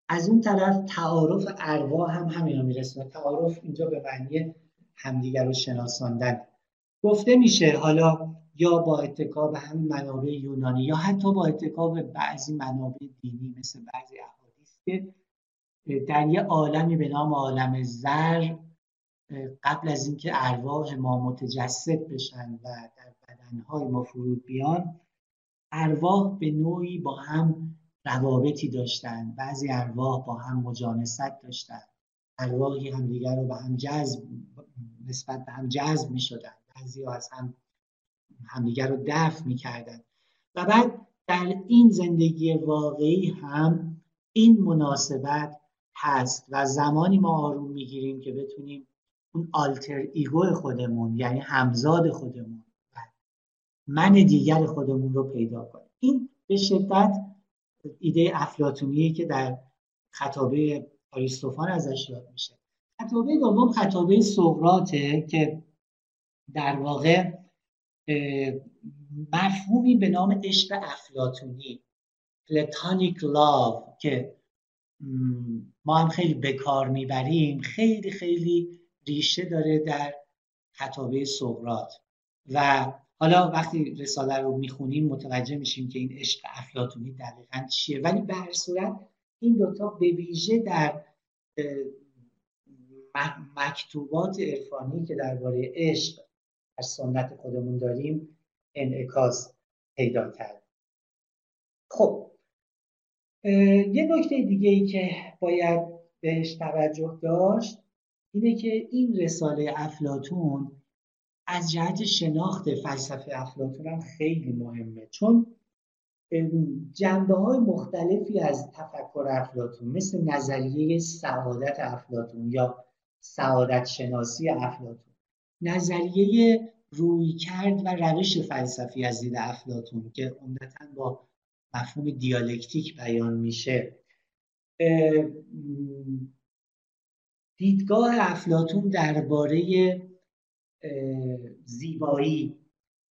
از اون طرف تعارف ارواح هم همینا می‌رسه تعارف اینجا به معنی همدیگر رو شناساندن. گفته میشه حالا یا با اتکاب همین منابع یونانی یا حتی با اتکاب بعضی منابع دینی مثل بعضی احادیث که در یه عالمی به نام عالم زر قبل از اینکه ارواح ما متجسد بشن و در بدنهای ما فرود بیان ارواح به نوعی با هم روابطی داشتن بعضی ارواح با هم مجانست داشتن. ارواحی همدیگر رو به هم جذب نسبت به هم جذب می شدن بعضی از هم همدیگر رو دفع می کردن و بعد در این زندگی واقعی هم این مناسبت هست و زمانی ما آروم می‌گیریم که بتونیم اون آلتر ایگو خودمون یعنی همزاد خودمون من دیگر خودمون رو پیدا کنیم. این به شدت ایده افلاتونیه که در خطابه آریستوفان ازش یاد میشه. خطابه دوم خطابه سقراطه که در واقع مفهومی به نام عشق افلاتونی پلاتونیک لاو که ما هم خیلی بکار می‌بریم خیلی خیلی ریشه داره در خطابه سقراط. و حالا وقتی رساله رو می‌خونیم متوجه میشیم که این عشق افلاتونی دقیقا چیه. ولی به هر صورت این دوتا به ویژه در مکتوبات عرفانی که درباره عشق در سنت خودمون داریم انعکاس پیدا کرد. خب یه نکته دیگه ای که باید بهش توجه داشت اینه که این رساله افلاتون از جهت شناخت فلسفه افلاتون هم خیلی مهمه. چون جنبه های مختلفی از تفکر افلاتون مثل نظریه سعادت افلاتون یا سعادت شناسی افلاتون نظریه روی کرد و روش فلسفی از دید افلاتون که عمدتا با مفهوم دیالکتیک بیان میشه. دیدگاه افلاتون درباره زیبایی.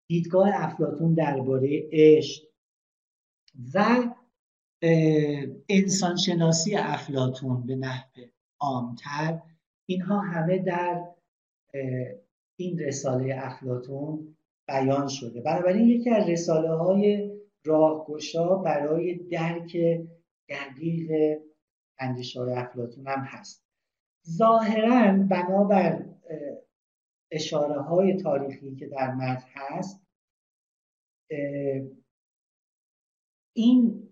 دیدگاه افلاتون درباره عشق و انسانشناسی افلاتون به نحو عامتر. اینها همه در این رساله افلاتون بیان شده. بنابراین یکی از رساله های راهگشا برای درک دقیق اندیشه های افلاتون هم هست. ظاهرا بنابر اشاره های تاریخی که در متن هست این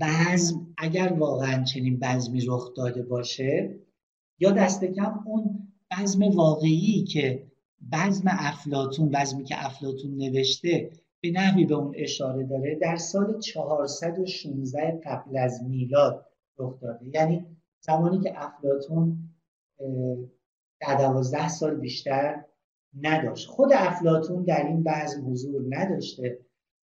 بزم اگر واقعا چنین بزمی رخ داده باشه یا دست کم اون بزم واقعی که بزم افلاتون بزمی که افلاتون نوشته به نحوی به اون اشاره داره در سال 416 قبل از میلاد رخ داده. یعنی زمانی که افلاتون در دوازده سال بیشتر نداشت. خود افلاتون در این بزم حضور نداشته.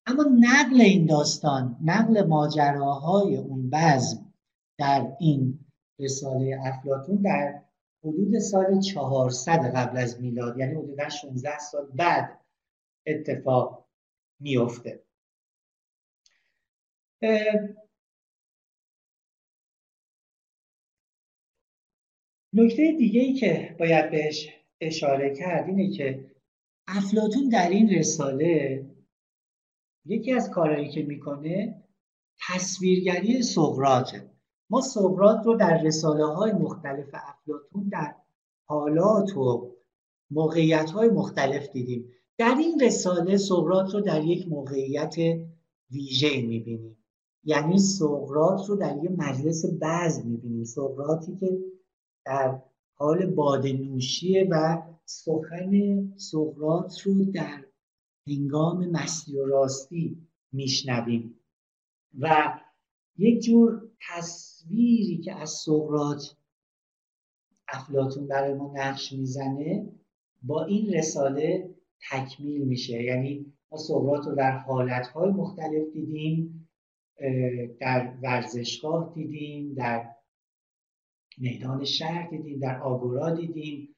اما نقل این داستان نقل ماجراهای اون بزم در این رساله افلاتون در حدود سال 400 قبل از میلاد یعنی حدود 16 سال بعد اتفاق میفته نکته دیگه ای که باید بهش اشاره کرد اینه که افلاتون در این رساله یکی از کارهایی که می‌کنه تصویرگری سقراطه. ما سقراط رو در رساله های مختلف افلاتون در حالات و موقعیت های مختلف دیدیم. در این رساله سقراط رو در یک موقعیت ویژه می‌بینیم. یعنی سقراط رو در یک مجلس بعض می‌بینیم. سقراطی که در حال بادنوشیه و سخن سقراط رو در هنگام مستی و راستی میشنویم. و یک جور تصویری که از سقراط افلاتون برای ما نقش می‌زنه با این رساله تکمیل میشه. یعنی ما سقراط رو در حالتهای مختلف دیدیم در ورزشگاه دیدیم در میدان شهر دیدیم در آگورا دیدیم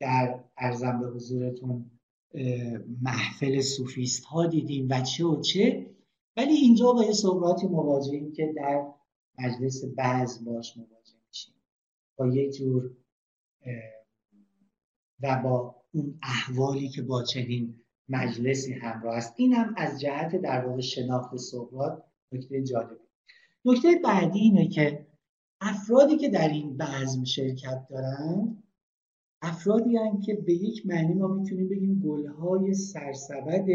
در ارزم به حضورتون محفل سوفیست ها دیدیم و چه و چه. ولی اینجا با یه سقراطی مواجهیم که در مجلس بعض باش مواجه میشیم. با یک جور و با اون احوالی که با چنین مجلسی همراه است. این هم از جهت در واقع شناخت سقراط نکته جالبه نکته بعدی اینه که افرادی که در این بزم شرکت دارند افرادی هم که به یک معنی ما می‌تونیم بگیم گلهای سرسبد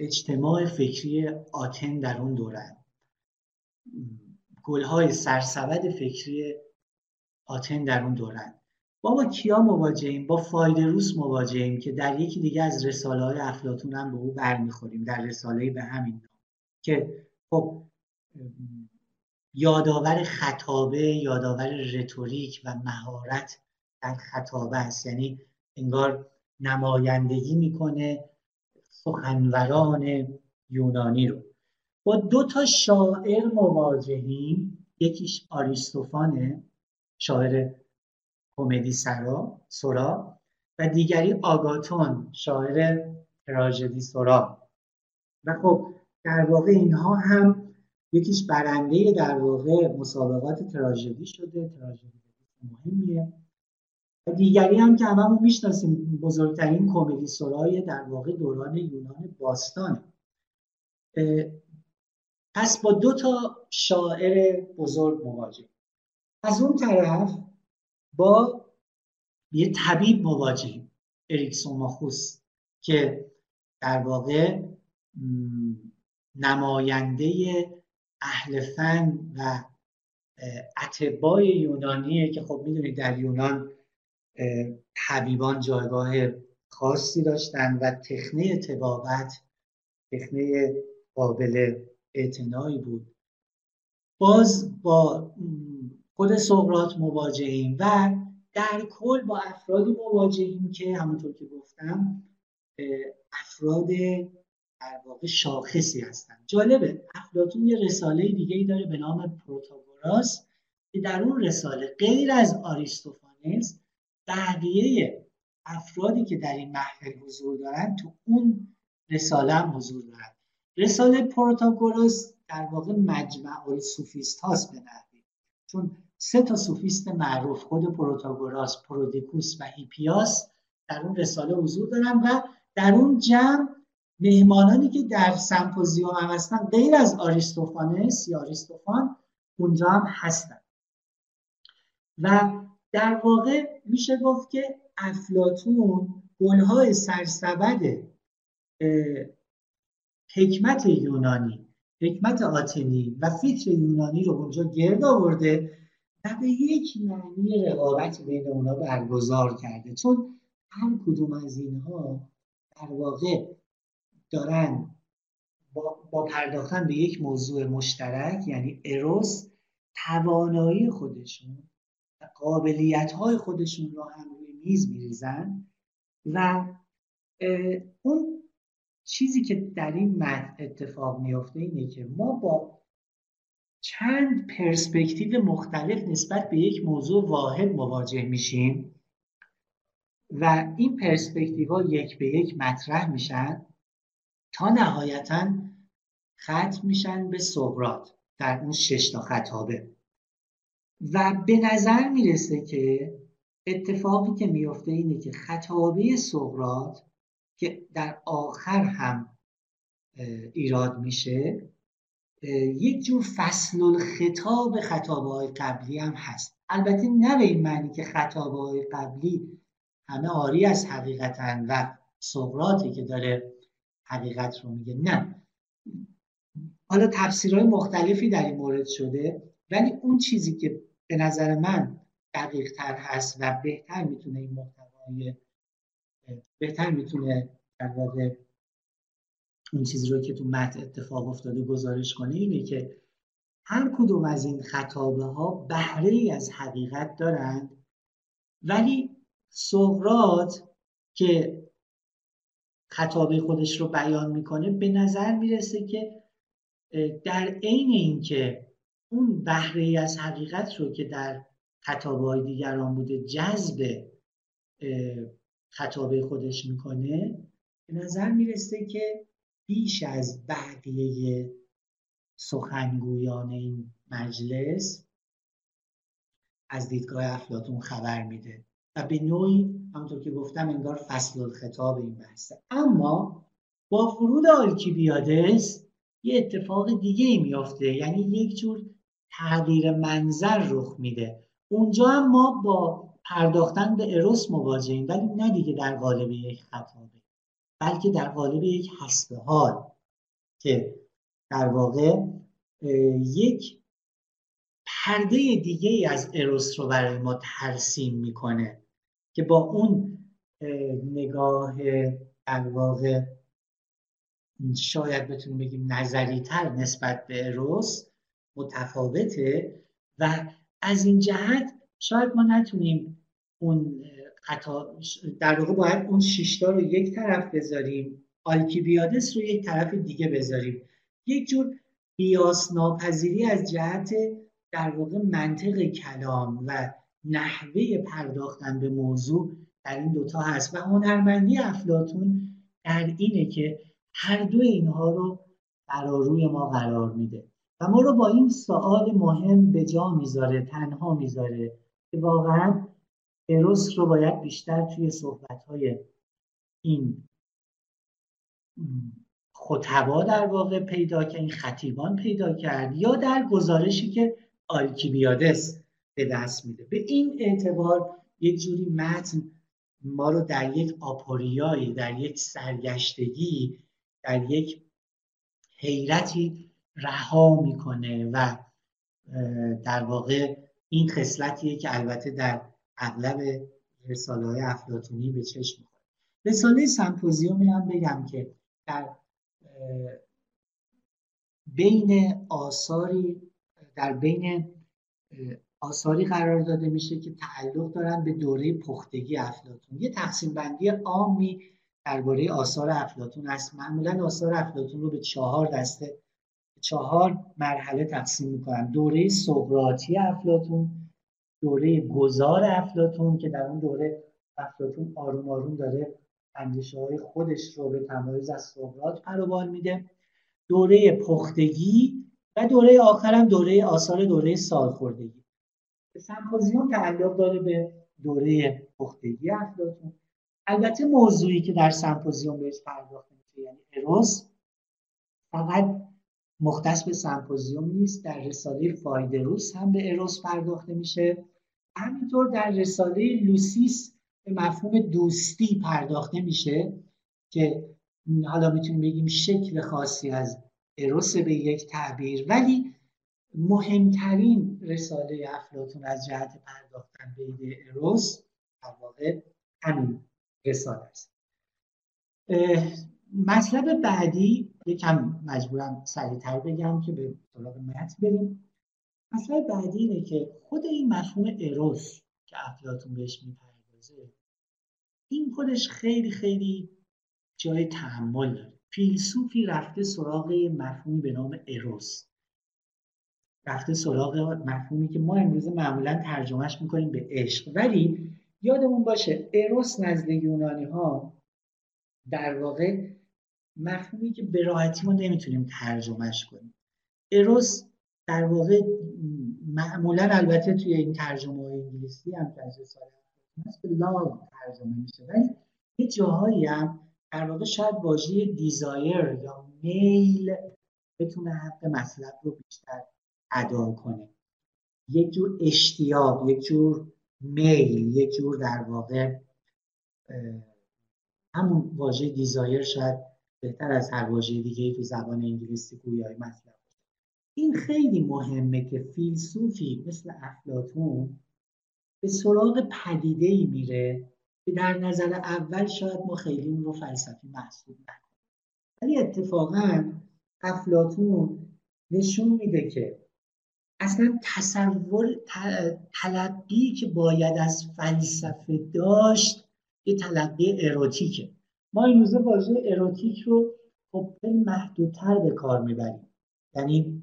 اجتماع فکری آتن در اون دورن. گلهای سرسبد فکری آتن در اون دورن. با ما کیا مواجهیم؟ با فایدروس مواجهیم که در یکی دیگه از رساله های افلاتون هم به او برمیخوریم در رساله به همین نام. که خب یادآور خطابه یادآور رتوریک و مهارت در خطابه است. یعنی انگار نمایندگی می‌کنه سخنوران یونانی رو. با دو تا شاعر مواجهیم. یکیش آریستوفانه شاعر کمدی سرا سورا و دیگری آگاتون شاعر تراژدی سورا. و خب در واقع اینها هم یکیش برنده در واقع مسابقات تراژدی شده تراژدی مهمیه. و دیگری هم که هممون می‌شناسیم بزرگترین کمدی سرای در واقع دوران یونان باستان پس با دو تا شاعر بزرگ مواجه. از اون طرف با یه طبیب مواجهیم اریکسوماخوس که در واقع نماینده اهل فن و اتباع یونانیه که خب می‌دونید در یونان طبیبان جایگاه خاصی داشتن و تخنه تبابت تخنه قابل اعتنایی بود. باز با خود سقرات مواجهیم و در کل با افرادی مواجهیم که همونطور که گفتم افراد در واقع شاخصی هستن. جالبه. افلاتون یه رساله دیگه ای داره به نام پروتاگوراس که در اون رساله غیر از آریستوفانس بقیه افرادی که در این محفل حضور دارن تو اون رساله هم حضور دارن. رساله پروتاگوراس در واقع مجمع سوفیست هاست به نحوی. چون سه تا سوفیست معروف خود پروتاگوراس پرودیکوس و هیپیاس در اون رساله حضور دارن و در اون جمع مهمانانی که در سمپوزیوم هم هستن غیر از آریستوفانس یا آریستوفان اونجا هم هستن. و در واقع میشه گفت که افلاتون گلهای سرسبد حکمت یونانی حکمت آتنی و فکر یونانی رو اونجا گرد آورده و به یک معنی رقابت بین اونا برگزار کرده. چون هر کدوم از اینها در واقع دارن با, با پرداختن به یک موضوع مشترک یعنی اروس توانایی خودشون و قابلیت های خودشون رو هم روی میز میریزن و اون چیزی که در این متن اتفاق میافته اینه که ما با چند پرسپکتیو مختلف نسبت به یک موضوع واحد مواجه میشیم و این پرسپکتیو ها یک به یک مطرح میشن. تا نهایتا ختم میشن به سقرات در اون شش تا خطابه و به نظر می‌رسه که اتفاقی که میفته اینه که خطابه سقرات که در آخر هم ایراد میشه یک جور فصل الخطاب خطابه های قبلی هم هست. البته نه به این معنی که خطابه های قبلی همه آری از حقیقتن و سقراطی که داره حقیقت رو میگه. نه. حالا تفسیرهای مختلفی در این مورد شده ولی اون چیزی که به نظر من دقیق تر هست و بهتر می‌تونه این محتوای بهتر می‌تونه در واقع اون چیزی رو که تو متن اتفاق افتاده گزارش کنه اینه که هر کدوم از این خطابه ها بهره ای از حقیقت دارند ولی سقرات که خطابه خودش رو بیان می‌کنه به نظر می‌رسه که در عین اینکه اون بهره از حقیقت رو که در خطابه های دیگران بوده جذب خطابه خودش می‌کنه به نظر می‌رسه که بیش از بقیه سخنگویان این مجلس از دیدگاه افلاتون خبر میده. و به نوعی همونطور که گفتم انگار فصل الخطاب این بحثه. اما با فرود آلکیبیادس یه اتفاق دیگه ای میافته. یعنی یک جور تغییر منظر رخ میده. اونجا هم ما با پرداختن به اروس مواجهیم ولی نه دیگه در قالب یک خطابه بلکه در قالب یک حسب حال که در واقع یک پرده دیگه ای از اروس رو برای ما ترسیم می‌کنه. که با اون نگاه در واقع شاید بتونیم بگیم نظری تر نسبت به اروس متفاوته و از این جهت شاید ما نتونیم اون خطا در واقع باید اون شیشتا رو یک طرف بذاریم آلکیبیادس رو یک طرف دیگه بذاریم. یک جور قیاس ناپذیری از جهت در واقع منطق کلام و نحوه پرداختن به موضوع در این دوتا هست و هنرمندی افلاتون در اینه که هر دو اینها رو روی ما قرار میده و ما رو با این سوال مهم به جا می‌ذاره تنها می‌ذاره که واقعا اروس رو باید بیشتر توی صحبت های این خطبا در واقع پیدا کرد این خطیبان پیدا کرد یا در گزارشی که آلکیبیادس به دست میده. به این اعتبار یک جوری متن ما رو در یک آپوریایی در یک سرگشتگی در یک حیرتی رها می‌کنه و در واقع این خصلتیه که البته در اغلب رساله های افلاتونی به چشم می‌خوره. رساله سمپوزیوم هم بگم که در بین آثاری در بین آثاری قرار داده میشه که تعلق دارن به دوره پختگی افلاتون یه تقسیم بندی عامی درباره آثار افلاتون هست. معمولا آثار افلاتون رو به چهار دسته چهار مرحله تقسیم می‌کنن. دوره سقراطی افلاتون دوره گذار افلاتون که در اون دوره افلاتون آروم آروم داره اندیشه های خودش رو به تمایز از سقراط پروبال میده. دوره پختگی و دوره آخرم دوره آثار دوره سالخوردگی. سمپوزیوم تعلق داره به دوره پختگی افلاتون البته موضوعی که در سمپوزیوم بهش پرداخته میشه یعنی اروس فقط مختص به سمپوزیوم نیست در رساله فایدروس هم به اروس پرداخته میشه. همینطور در رساله لوسیس به مفهوم دوستی پرداخته میشه که حالا می‌تونیم بگیم شکل خاصی از اروس به یک تعبیر. ولی مهمترین رساله افلاتون از جهت پرداختن به ایده اروس در واقع همین رساله است. مطلب بعدی یکم مجبورم سریعتر بگم که به سراغ متن بریم. مطلب بعدی اینه که خود این مفهوم اروس که افلاتون بهش می‌پردازه این خودش خیلی خیلی جای تحمل داره. فیلسوفی رفته سراغ مفهومی به نام اروس. رفته سراغ مفهومی که ما امروز معمولا ترجمهش می‌کنیم به عشق. ولی یادمون باشه اروس نزد یونانی ها در واقع مفهومی که به راحتی ما نمی‌تونیم ترجمهش کنیم. اروس در واقع معمولا البته توی این ترجمه های انگلیسی هم که از هست به love ترجمه میشه ولی یه جاهایی هم در واقع شاید واژه desire یا میل بتونه حق مطلب رو بیشتر ادا کنه. یک جور اشتیاق یک جور میل یک جور در واقع همون واژه desire شاید بهتر از هر واژه دیگه تو زبان انگلیسی گویای مطلب این خیلی مهمه که فیلسوفی مثل افلاطون به سراغ پدیده ای میره که در نظر اول شاید ما خیلی اون رو فلسفی محسوب نکنیم. ولی اتفاقا افلاتون نشون میده که اصلا تصور تلقی که باید از فلسفه داشت یه تلقی اروتیکه. ما این روزه واژه اروتیک رو خب محدودتر به کار می‌بریم. یعنی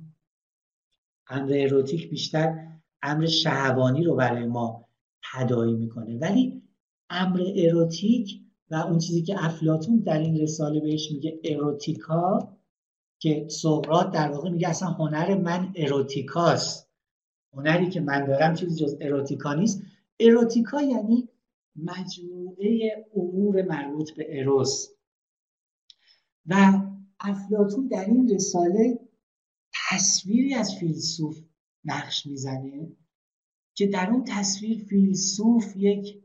امر اروتیک بیشتر امر شهوانی رو برای ما تدایی می‌کنه. ولی امر اروتیک و اون چیزی که افلاتون در این رساله بهش میگه اروتیکا که سقراط در واقع میگه اصلا هنر من اروتیکاست. هنری که من دارم چیزی جز اروتیکا نیست. اروتیکا یعنی مجموعه امور مربوط به اروس و افلاتون در این رساله تصویری از فیلسوف نقش می‌زنه که در اون تصویر فیلسوف یک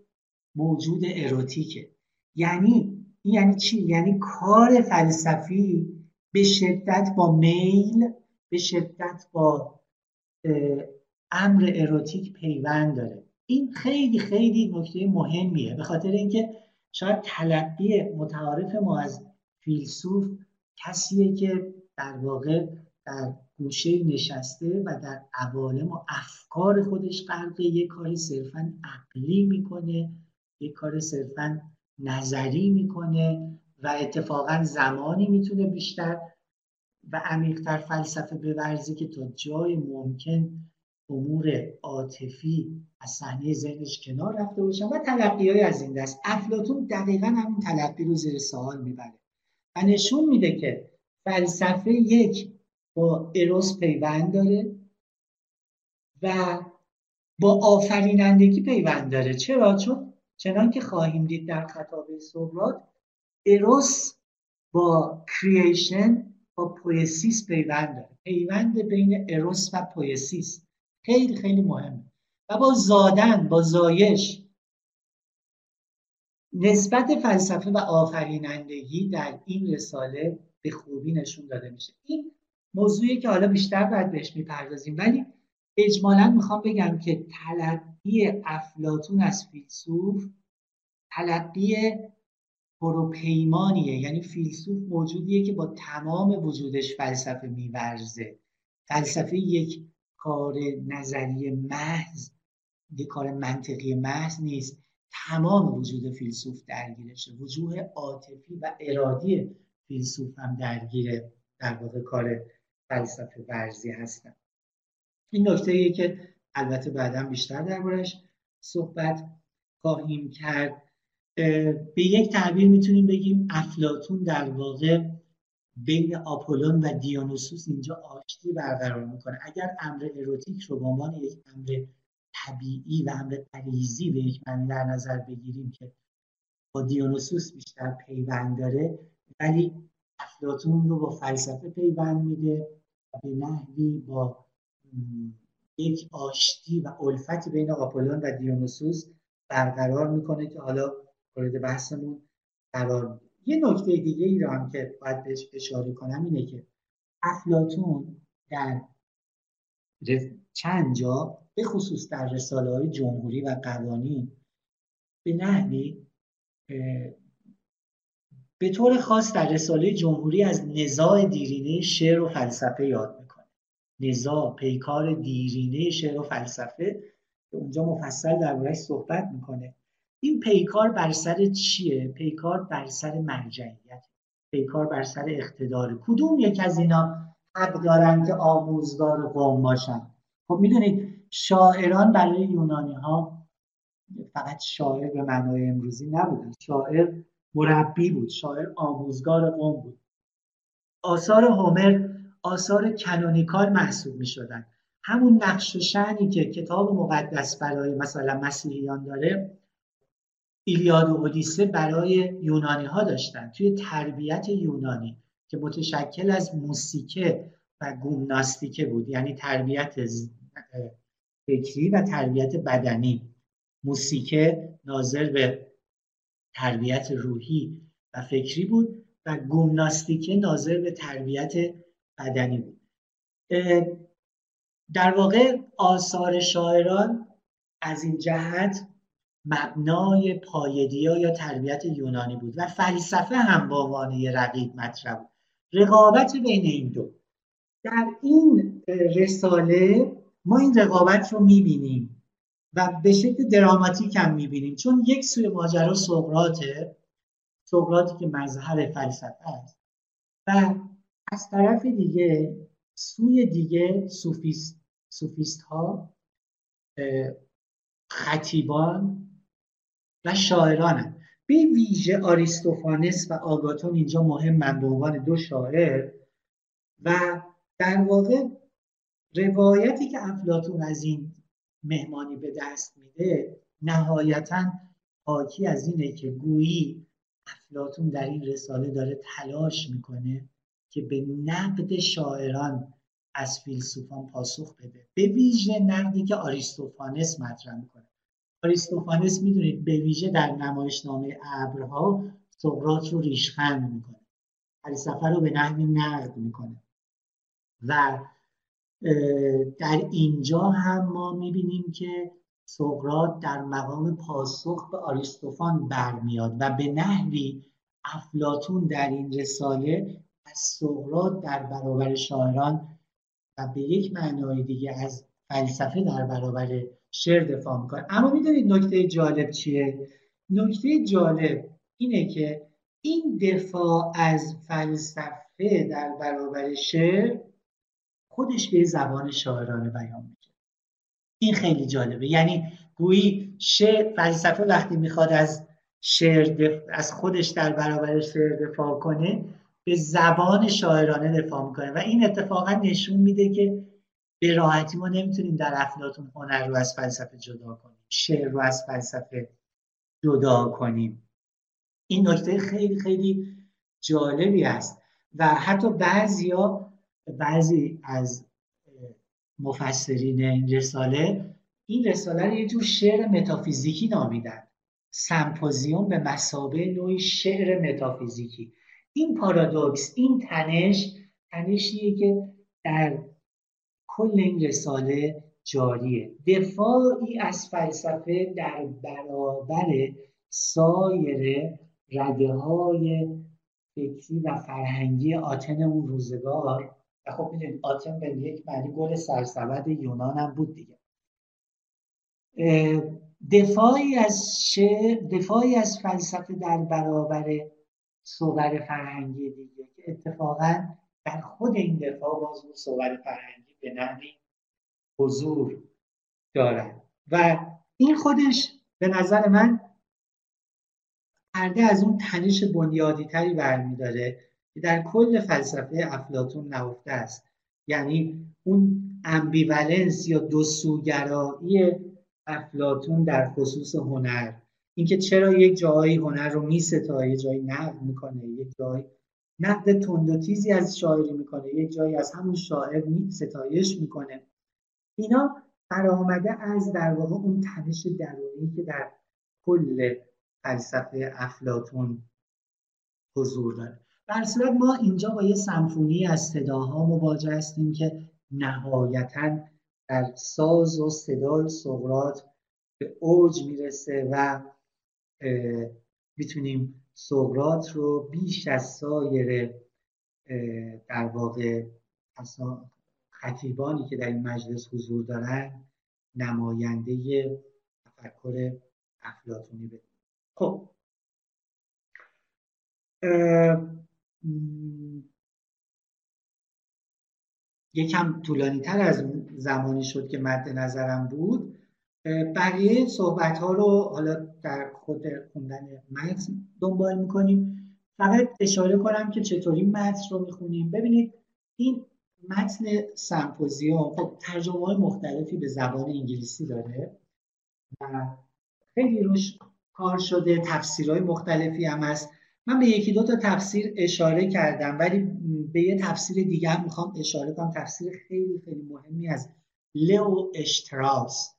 موجود اروتیکه. یعنی یعنی چی؟ یعنی کار فلسفی به شدت با میل به شدت با امر اروتیک پیوند داره. این خیلی خیلی نکته مهمیه. به خاطر اینکه شاید تلقی متعارف ما از فیلسوف کسیه که در واقع در گوشه نشسته و در عوالم و افکار خودش غرقه. یه کاری صرفا عقلی می‌کنه یه کار صرفا نظری می‌کنه. و اتفاقا زمانی می‌تونه بیشتر و عمیقتر فلسفه بورزی که تا جای ممکن امور عاطفی از صحنه ذهنش کنار رفته باشن و تلقی های از این دست افلاتون دقیقا همون تلقی رو زیر سوال می‌بره و نشون میده که فلسفه یک با اروس پیوند داره و با آفرینندگی پیوند داره چرا؟ چون چنان که خواهیم دید در خطابه سقراط اروس با creation با poiesis پیوند داره. پیوند بین اروس و poiesis خیلی خیلی مهمه. و با زادن با زایش. نسبت فلسفه و آفرینندگی در این رساله به خوبی نشون داده میشه. این موضوعی که حالا بیشتر باید بهش می‌پردازیم. ولی اجمالا می‌خوام بگم که تلقی افلاتون از فیلسوف تلقی پروپیمانیه. یعنی فیلسوف موجودیه که با تمام وجودش فلسفه میورزه. فلسفه یک کار نظری محض یک کار منطقی محض نیست. تمام وجود فیلسوف درگیرشه. وجوه عاطفی و ارادی فیلسوف هم درگیر در واقع کار فلسفه ورزی هستن. این نکته که البته بعدا بیشتر دربارش صحبت خواهیم کرد. به یک تعبیر می‌تونیم بگیم افلاتون در واقع بین آپولون و دیونوسوس اینجا آشتی برقرار می‌کنه. اگر امر اروتیک رو به عنوان یک امر طبیعی و امر غریزی به یک معنی در نظر بگیریم که با دیونوسوس بیشتر پیوند داره ولی افلاتون رو با فلسفه پیوند میده و به نحوی با یک آشتی و الفتی بین آپولون و دیونوسوس برقرار می‌کنه که حالا مورد بحثمون قرار یه نکته دیگه ای رو هم که باید بهش اشاره کنم اینه که افلاتون در چند جا به خصوص در رساله های جمهوری و قوانین به نحوی به طور خاص در رساله جمهوری از نزاع دیرینه شعر و فلسفه یاد می‌کنه. نزاع پیکار دیرینه شعر و فلسفه که اونجا مفصل دربارهش صحبت می‌کنه. این پیکار بر سر چیه؟ پیکار بر سر مرجعیت. پیکار بر سر اقتدار. کدوم یک از اینا حق دارن که آموزگار قوم باشن؟ خب می‌دونید شاعران برای یونانی ها فقط شاعر به معنای امروزی نبودن. شاعر مربی بود شاعر آموزگار قوم بود. آثار هومر آثار کنونیکال محسوب می شدن همون نقش و که کتاب مقدس برای مثلا مسیحیان داره ایلیاد و اودیسه برای یونانی ها داشتن توی تربیت یونانی که متشکل از موسیقه و گومناستیکه بود یعنی تربیت فکری و تربیت بدنی. موسیقه ناظر به تربیت روحی و فکری بود و گومناستیکه ناظر به تربیت بدنی بود. در واقع آثار شاعران از این جهت مبنای پایدیا یا تربیت یونانی بود و فلسفه هم با عنوان رقیب مطرح بود. رقابت بین این دو. در این رساله ما این رقابت رو می‌بینیم و به شکل دراماتیک هم می‌بینیم. چون یک سوی ماجرا سقراطه سقراطی که مظهر فلسفه است و از طرف دیگه سوی دیگه سوفیست, سوفیست ها خطیبان و شاعرانند به ویژه آریستوفانس و آگاتون اینجا مهم به عنوان دو شاعر و در واقع روایتی که افلاتون از این مهمانی به دست میده نهایتا حاکی از اینه که گویی افلاتون در این رساله داره تلاش می‌کنه که به نقد شاعران از فیلسوفان پاسخ بده. به ویژه نقدی که آریستوفانس مطرح می‌کنه. آریستوفانس می‌دونید به ویژه در نمایشنامه ابرها سقراط رو ریشخند می‌کنه. فلسفه رو به نحوی نقد می‌کنه. و در اینجا هم ما می‌بینیم که سقراط در مقام پاسخ به آریستوفان برمیاد و به نحوی افلاتون در این رساله از سقراط در برابر شاعران و به یک معنای دیگه از فلسفه در برابر شعر دفاع می‌کنه. اما می‌دونید نکته جالب چیه؟ نکته جالب اینه که این دفاع از فلسفه در برابر شعر خودش به زبان شاعرانه بیان میشه این خیلی جالبه. یعنی گویی شعر فلسفه وقتی می‌خواد از شعر از خودش در برابر شعر دفاع کنه به زبان شاعرانه دفاع می‌کنه. و این اتفاقا نشون میده که به راحتی ما نمی‌تونیم در افلاتون هنر رو از فلسفه جدا کنیم شعر رو از فلسفه جدا کنیم. این نکته خیلی خیلی جالبی است و حتی بعضیا بعضی از مفسرین این رساله این رساله رو یه جور شعر متافیزیکی نامیدن. سمپوزیوم به مسابه نوعی شعر متافیزیکی. این پارادوکس این تنش تنشیه که در کل این رساله جاریه. دفاعی از فلسفه در برابر سایر رده های فکری و فرهنگی آتن اون روزگار. و خب می‌دونید آتن به یک معنی گل سرسبد یونان هم بود دیگه. دفاعی از دفاعی از فلسفه در برابر صور فرهنگی دیگه که اتفاقا در خود این دفاع باز اون صور فرهنگی به نحوی حضور دارد. و این خودش به نظر من پرده از اون تنش بنیادی تری برمیداره که در کل فلسفه افلاتون نهفته است. یعنی اون امبیولنس یا دو سوگرایی افلاتون در خصوص هنر. اینکه چرا یک جایی هنر رو میستا یه جایی نقد می‌کنه یک جایی نقد تند و تیزی از شاعری می‌کنه. یک جایی از همون شاعر می ستایش می‌کنه. اینا برآمده از در واقع اون تنش درونی که در کل فلسفه افلاتون حضور داره. در صورت ما اینجا با یه سمفونی از صداها مواجه هستیم که نهایتا در ساز و صدای سقرات به اوج می‌رسه و می‌تونیم سقرات رو بیش از سایر در واقع خطیبانی که در این مجلس حضور دارن نماینده تفکر افلاتونی بدیم خب. یکم طولانی تر از زمانی شد که مد نظرم بود. بقیه صحبت ها رو حالا در خود خوندن متن دنبال می‌کنیم. فقط اشاره کنم که چطوری متن رو می‌خونیم. ببینید این متن سمپوزیوم خب ترجمه های مختلفی به زبان انگلیسی داره و خیلی روش کار شده تفسیرهای مختلفی هم هست. من به یکی دو تا تفسیر اشاره کردم ولی به یه تفسیر دیگه می‌خوام اشاره کنم. تفسیر خیلی خیلی مهمی از لئو اشتراس.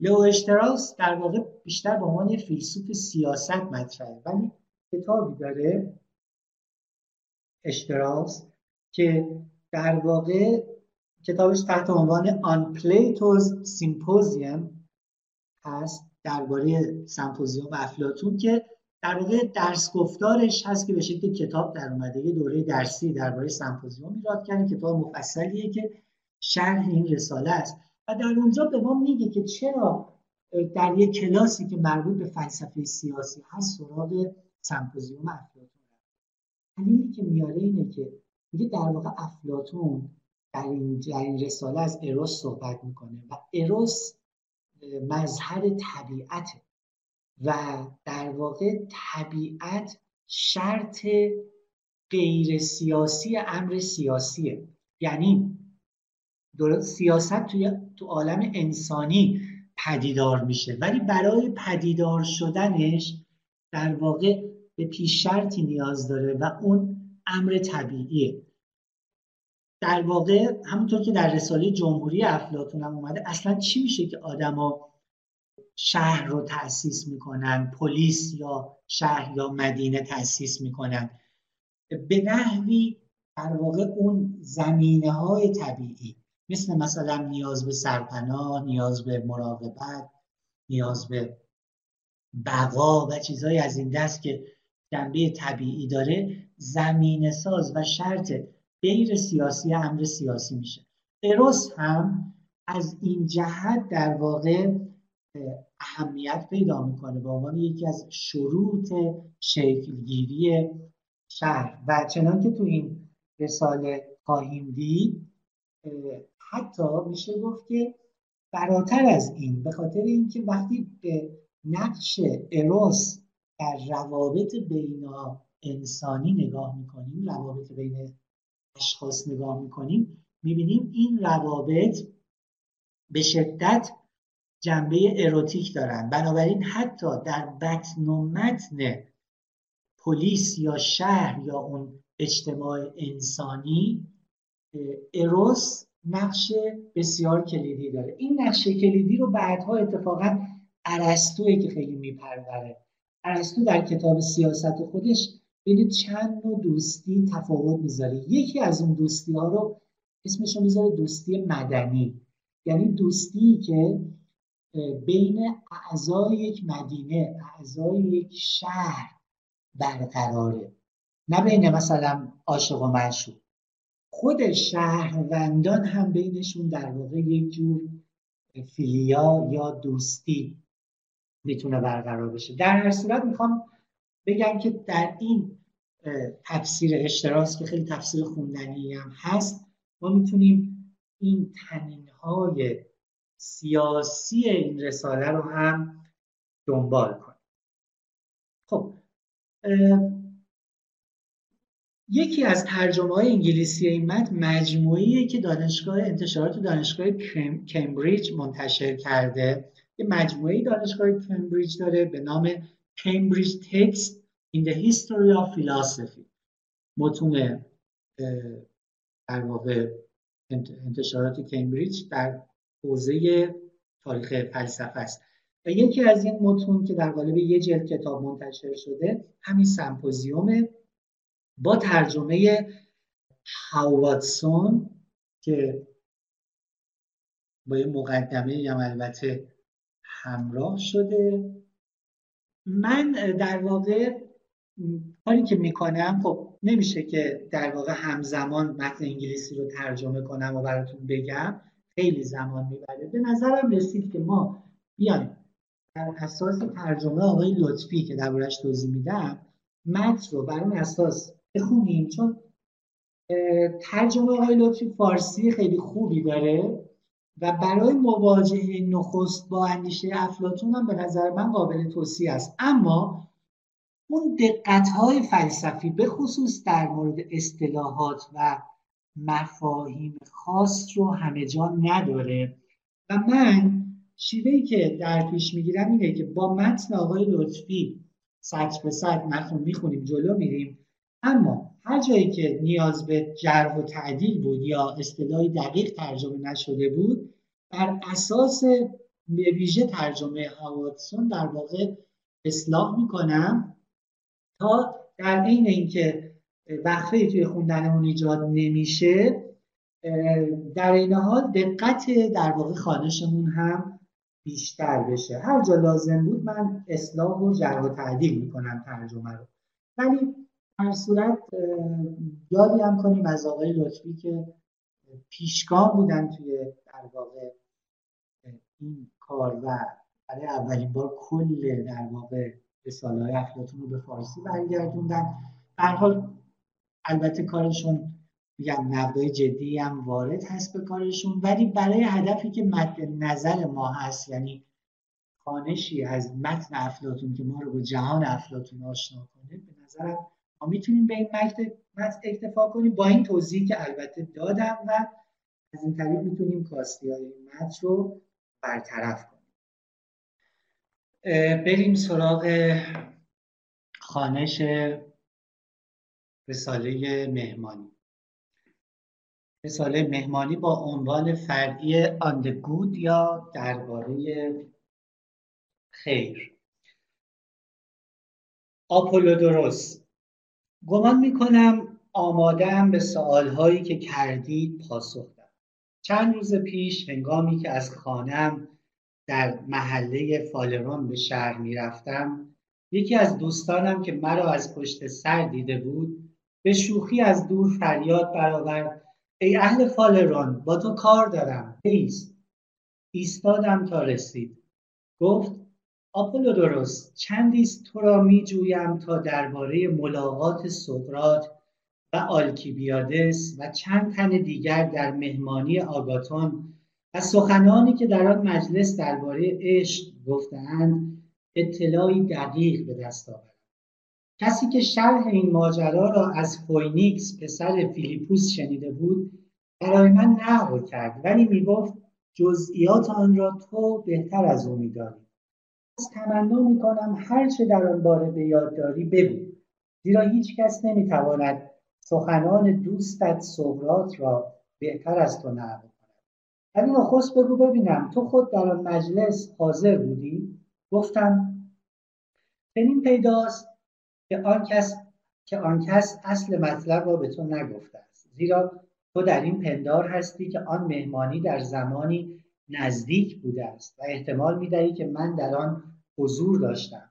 لئو اشتراس در واقع بیشتر به عنوان فیلسوف سیاست مطرحه. ولی کتابی داره اشتراس که در واقع کتابش تحت عنوان On Plato's Symposium هست درباره سمپوزیوم افلاطون که در واقع درس گفتارش هست که به شکل کتاب در اومده. یه دوره درسی درباره سمپوزیوم ایراد کرده کتاب مفصلیه که شرح این رساله است. و در اونجا به ما میگه که چرا در یک کلاسی که مربوط به فلسفه سیاسی هست سراغ سمپوزیوم افلاتون دلیلی که میاره اینه که میگه در واقع افلاتون در این, در این رساله از اروس صحبت می‌کنه و اروس مظهر طبیعته و در واقع طبیعت شرط غیر سیاسی امر سیاسیه. یعنی سیاست توی تو عالم انسانی پدیدار میشه. ولی برای پدیدار شدنش در واقع به پیش شرطی نیاز داره و اون امر طبیعیه. در واقع همونطور که در رساله جمهوری افلاتون هم اومده اصلا چی میشه که آدما شهر رو تأسیس می‌کنن؟ پلیس یا شهر یا مدینه تأسیس می‌کنن؟ به نحوی در واقع اون زمینه های طبیعی. مثل مثلا نیاز به سرپناه نیاز به مراقبت نیاز به بقا و چیزهایی از این دست که جنبه طبیعی داره زمین ساز و شرط غیر سیاسی امر سیاسی میشه. اروس هم از این جهت در واقع اهمیت پیدا می‌کنه به عنوان یکی از شروط شکلگیری شهر. و چنان که تو این رساله خواهیم دید حتی میشه گفت که فراتر از این به خاطر اینکه وقتی به نقش اروس در روابط بین انسانی نگاه می‌کنیم روابط بین اشخاص نگاه می‌کنیم می‌بینیم این روابط به شدت جنبه اروتیک دارن. بنابراین حتی در بطن و متن پلیس یا شهر یا اون اجتماع انسانی اروس نقش بسیار کلیدی داره. این نقش کلیدی رو بعدها اتفاقا ارسطوه که خیلی میپروره. ارسطو در کتاب سیاست خودش بین چند نوع دوستی تفاوت می‌ذاره. یکی از اون دوستی ها رو اسمش رو می‌ذاره دوستی مدنی. یعنی دوستی که بین اعضای یک مدینه اعضای یک شهر برقراره. نه بین مثلا عاشق و معشوق. خود شهروندان هم بینشون در واقع یک جور فیلیا یا دوستی می‌تونه برقرار بشه. در هر صورت می‌خوام بگم که در این تفسیر اشتراس که خیلی تفسیر خوندنی هم هست ما می‌تونیم این تنین های سیاسی این رساله رو هم دنبال کنیم. خب یکی از ترجمه های انگلیسی این متن مجموعیه که دانشگاه انتشارات دانشگاه کمبریج منتشر کرده. یه مجموعه دانشگاه کمبریج داره به نام کمبریج تکست in the history of philosophy. متون در واقع انتشارات کمبریج در حوزه تاریخ فلسفه است. و یکی از این متون که در قالب یه جلد کتاب منتشر شده همین سمپوزیومه با ترجمه هاواتسون که با یه مقدمه هم البته همراه شده. من در واقع کاری که می‌کنم خب نمیشه که در واقع همزمان متن انگلیسی رو ترجمه کنم و براتون بگم. خیلی زمان می‌بره. به نظرم رسید که ما بیایم در اساس ترجمه آقای لطفی که دربارش توضیح میدم متن رو بر اون اساس بخونیم. چون ترجمه آقای لطفی فارسی خیلی خوبی داره و برای مواجهه نخست با اندیشه افلاتون هم به نظر من قابل توصیه است. اما اون دقت های فلسفی به خصوص در مورد اصطلاحات و مفاهیم خاص رو همه جا نداره. و من شیوهی که در پیش می‌گیرم اینه که با متن آقای لطفی سطر به سطر متن می‌خونیم جلو میریم. اما هر جایی که نیاز به جرح و تعدیل بود یا اصطلاحی دقیق ترجمه نشده بود بر اساس ویژه ترجمه هاواتسون در واقع اصلاح می‌کنم تا در عین اینکه وقفه توی خوندنمون ایجاد نمیشه در این حال دقت در واقع خانشمون هم بیشتر بشه. هر جا لازم بود من اصلاح و جرح و تعدیل می‌کنم ترجمه رو. ولی هر صورت یادی هم کنیم از آقای لطفی که پیشگام بودن توی در واقع این کار و برای اولین بار کل در واقع رساله های افلاتون رو به فارسی برگردوندن. در حال البته کارشون میگم نقدای جدی هم وارد هست به کارشون ولی برای هدفی که مد نظر ما هست یعنی خانشی از متن افلاتون که ما رو با جهان افلاتون آشنا کنه به نظرم می‌تونیم به این متن اکتفا کنیم با این توضیحی که البته دادم و از این طریق می‌تونیم کاستی های این متن رو برطرف کنیم. بریم سراغ خانش رساله مهمانی. رساله مهمانی با عنوان فرعی آندگود یا درباره خیر. آپولودوروس. گمان می‌کنم آمادم به سوالهایی که کردید پاسخ دهم چند روز پیش هنگامی که از خانم در محله فالرون به شهر می‌رفتم یکی از دوستانم که مرا از پشت سر دیده بود به شوخی از دور فریاد برآورد ای اهل فالرون با تو کار دارم. ایست ایستادم تا رسید. گفت آپولودوروس چندیست تو را می جویم تا درباره ملاقات سقراط و آلکیبیادس و چند تن دیگر در مهمانی آگاتون و سخنانی که در آن مجلس درباره عشق گفتهاند اطلاعی دقیق به دست آورم کسی که شرح این ماجرا را از فوینیکس پسر فیلیپوس شنیده بود برای من نقل کرد ولی می‌گفت جزئیات آن را تو بهتر از او میدانی. تمنا می‌کنم هر چه در آن باره به یاد داری بگو. زیرا هیچ کس نمی‌تواند سخنان دوستت سقراط را بهتر از تو نقل کند. ولی نخست بگو ببینم تو خود در آن مجلس حاضر بودی؟ گفتم چنین پیداست که آن کس که آن کس اصل مطلب را به تو نگفته است. زیرا تو در این پندار هستی که آن مهمانی در زمانی نزدیک بوده است و احتمال می‌دهی که من در آن حضور داشتم.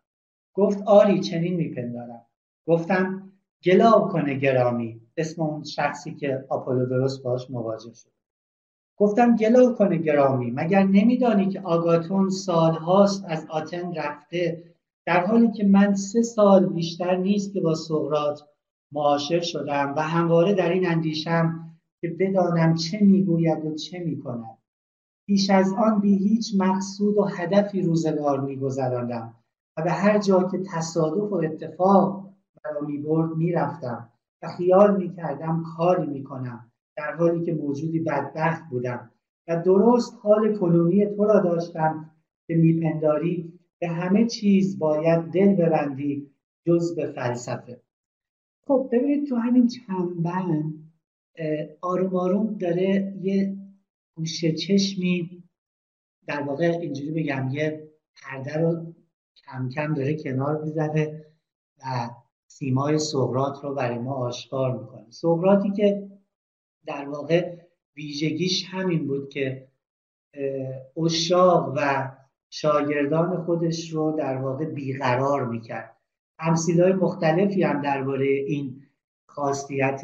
گفت آری چنین میپندارم. گفتم گلا کنه گرامی. اسم اون شخصی که آپولو درست باش مواجه شد. گفتم گلا کنه گرامی. مگر نمیدانی که آگاتون سالهاست از آتن رفته؟ در حالی که من سه سال بیشتر نیست که با سقرات معاشر شدم و همواره در این اندیشم که بدانم چه می‌گوید و چه می‌کند. پیش از آن بی هیچ مقصود و هدفی روزگار میگذراندم و به هر جا که تصادف و اتفاق مرا می‌برد می‌رفتم و خیال می‌کردم کاری می‌کنم در حالی که موجودی بدبخت بودم و درست حال کنونی تو را داشتم که میپنداری به همه چیز باید دل ببندی جز به فلسفه. خب ببینید تو همین چند آروم آروم داره یه گوشه چشمی در واقع اینجوری بگم یه پرده رو کم کم داره کنار می‌زنه و سیمای سقرات رو برای ما آشکار می‌کنه. سقراتی که در واقع ویژگیش همین بود که اشاق و شاگردان خودش رو در واقع بیقرار می‌کرد. های مختلفی هم درباره این خاصیت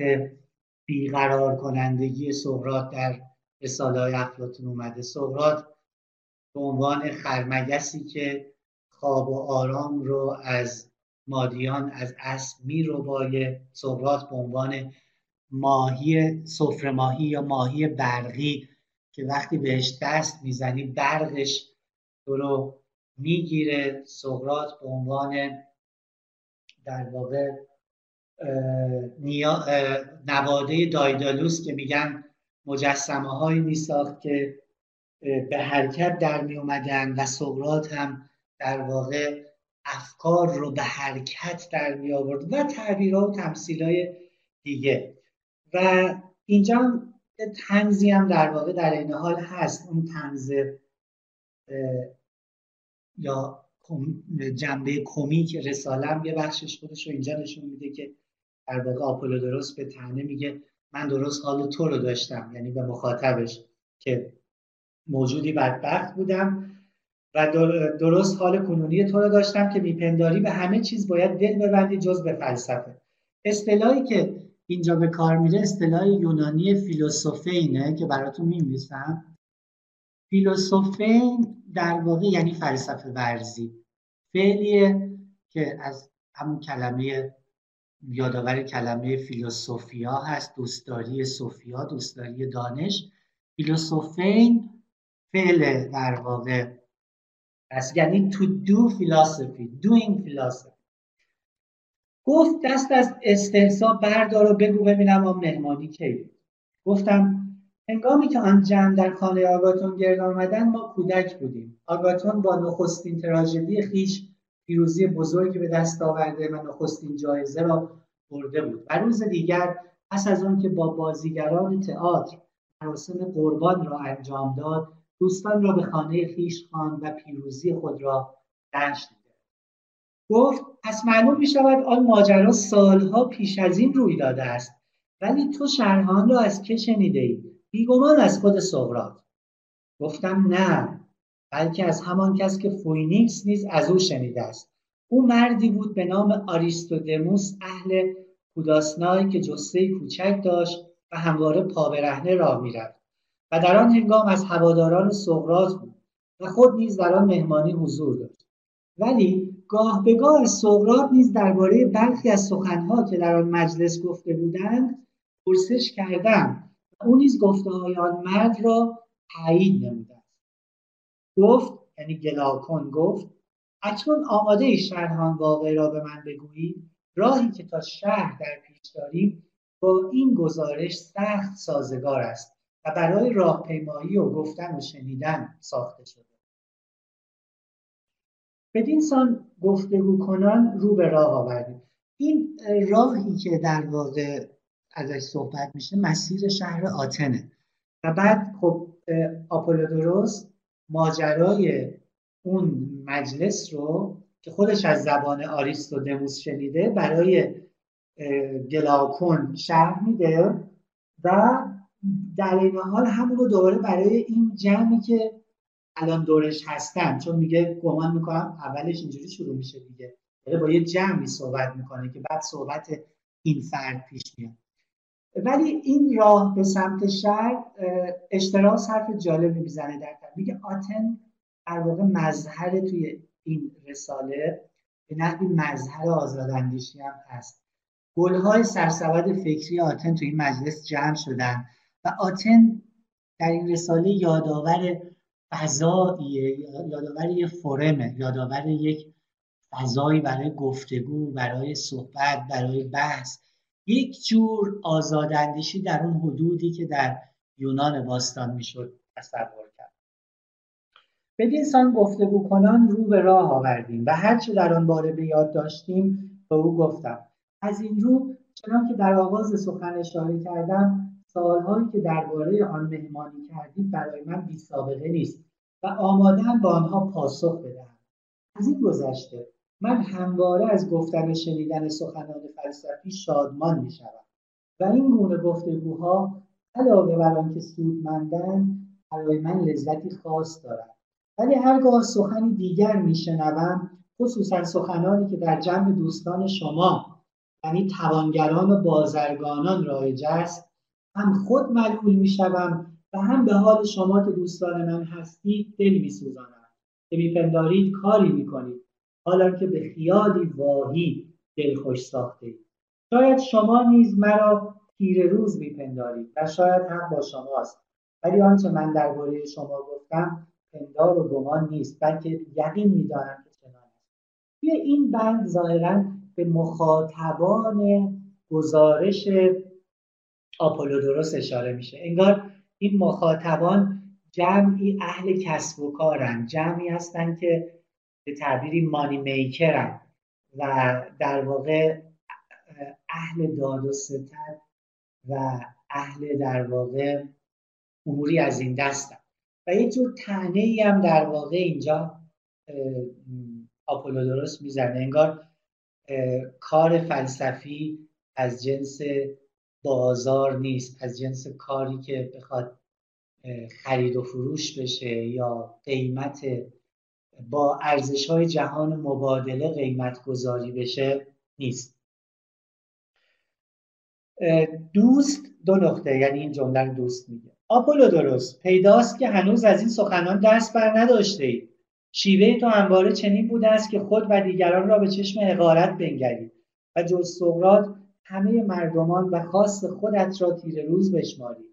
بیقرار کنندگی سقرات در رساله های افلاتون اومده. سقرات به عنوان خرمگسی که خواب و آرام رو از مادیان از اسب می رو بایه سقرات به عنوان ماهی سفره ماهی یا ماهی برقی که وقتی بهش دست می‌زنی برقش تو رو می‌گیره. سقرات به عنوان در واقع نواده دایدالوس که میگن مجسمه هایی میساخت که به حرکت در می اومدن و سقرات هم در واقع افکار رو به حرکت در می آورد و تعبیرها و تمثیل های دیگه. و اینجا تنزی هم در واقع در این حال هست. اون تنز یا جنبه کمیک رسالم یه بخشش خودش رو اینجا نشون میده که در واقع آپولو درست به تنه میگه. من درست حال تو رو داشتم یعنی به مخاطبش که موجودی بدبخت بودم و درست حال کنونی تو رو داشتم که میپنداری به همه چیز باید دل ببندی جز به فلسفه. اصطلاحی که اینجا به کار میره اصطلاح یونانی فیلوسوفینه که براتون میمیسم فیلوسوفین در واقع یعنی فلسفه ورزی. فعلیه که از همون کلمه یادآور کلمه فیلوسوفیا هست دوستداری سوفیا دوستداری دانش. فیلوسوفین فعل در واقع است یعنی to do philosophy doing philosophy. گفت دست از استحصا بردار و بگو ببینم آن مهمانی کی گفتم هنگامی که آن جمع در خانه آگاتون گرد آمدن ما کودک بودیم. آگاتون با نخستین تراژدی خیش پیروزی بزرگی به دست آورده و نخستین جایزه را برده بود. و روز دیگر پس از آن که با بازیگران تئاتر مراسم قربان را انجام داد دوستان را به خانه خیش خواند و پیروزی خود را جشن گفت پس معلوم می شود آن ماجرا سالها پیش از این روی داده است ولی تو شرحان را از که شنیده ای بیگمان از خود سقراط. گفتم نه. بلکه از همان کس که فوینیکس نیز از او شنیده است. او مردی بود به نام آریستودموس اهل کوداسنای که جثه کوچک داشت و همواره پا برهنه راه می‌رفت و در آن هنگام از هواداران سقراط بود و خود نیز در آن مهمانی حضور داشت. ولی گاه به گاه سقراط نیز درباره برخی از سخنها که در آن مجلس گفته بودند پرسش کردم و او نیز گفته های آن مرد را تایید نموده گفت یعنی گلاکن گفت اکنون آماده ای شرحان واقع را به من بگویی. راهی که تا شهر در پیش داریم با این گزارش سخت سازگار است و برای راهپیمایی و گفتن و شنیدن ساخته شده. بدین سان گفتگو کنان رو به راه آوردیم. این راهی که در واقع ازش صحبت میشه مسیر شهر آتنه. و بعد خب آپولودوروس ماجرای اون مجلس رو که خودش از زبان دموس شنیده برای گلاکون شرح میده و در این حال همون رو دوباره برای این جمعی که الان دورش هستن چون میگه گمان می‌کنم اولش اینجوری شروع میشه دیگه. داره با یه جمعی صحبت می‌کنه که بعد صحبت این فرد پیش میاد. ولی این راه به سمت شهر اشتراس حرف جالبی می‌زنه در میگه آتن در واقع مظهر توی این رساله به نحوی مظهر آزاداندیشی هم هست. گلهای سرسبد فکری آتن توی این مجلس جمع شدن و آتن در این رساله یادآور فضاییه یادآور یک فرمه یادآور یک فضایی برای گفتگو برای صحبت برای بحث. یک جور آزاداندیشی در اون حدودی که در یونان باستان می‌شد تصور کرد. بدین سان گفتگو کنان رو به راه آوردیم و هرچه در آن باره به یاد داشتیم به او گفتم. از این رو چنان که در آغاز سخن اشاره کردم سالهایی که درباره آن مهمانی کردید برای من بی سابقه نیست و آمادن با آنها پاسخ بدهم. از این گذشته من همواره از گفتن و شنیدن سخنان فلسفی شادمان می شود و این گونه گفتگوها علاوه بر آنکه سودمندند برای من لذتی خاص دارد ولی هرگاه سخنی دیگر میشنوم خصوصا سخنانی که در جمع دوستان شما یعنی توانگران و بازرگانان رایج است هم خود ملول می‌شوم و هم به حال شما که دوستان من هستید دل میسوزانم. که میپندارید کاری می‌کنید. حالا که به خیالی واهی دلخوش ساخته شاید شما نیز مرا تیر روز میپندارید و شاید هم با شماست. ولی آنچه من درباره شما گفتم پندار و گمان نیست بلکه یقین می‌دانم که چنان است. توی این بند ظاهرا به مخاطبان گزارش آپولودوروس اشاره میشه. انگار این مخاطبان جمعی اهل کسب و کارن جمعی هستن که به تعبیری مانی میکرن و در واقع اهل داد و ستد و اهل در واقع اموری از این دستن و یه جور تنه هم در واقع اینجا آپولودوروس می‌زنه. انگار کار فلسفی از جنس بازار نیست از جنس کاری که بخواد خرید و فروش بشه یا قیمت با ارزش های جهان مبادله قیمت گذاری بشه نیست. دوست دو نقطه یعنی این جمله دوست میگه. آپولو درست. پیداست که هنوز از این سخنان دست بر نداشته اید شیوه تو همواره چنین بوده است که خود و دیگران را به چشم حقارت بنگرید و جز سقراط همه مردمان و خاص خودت را تیر روز بشمارید.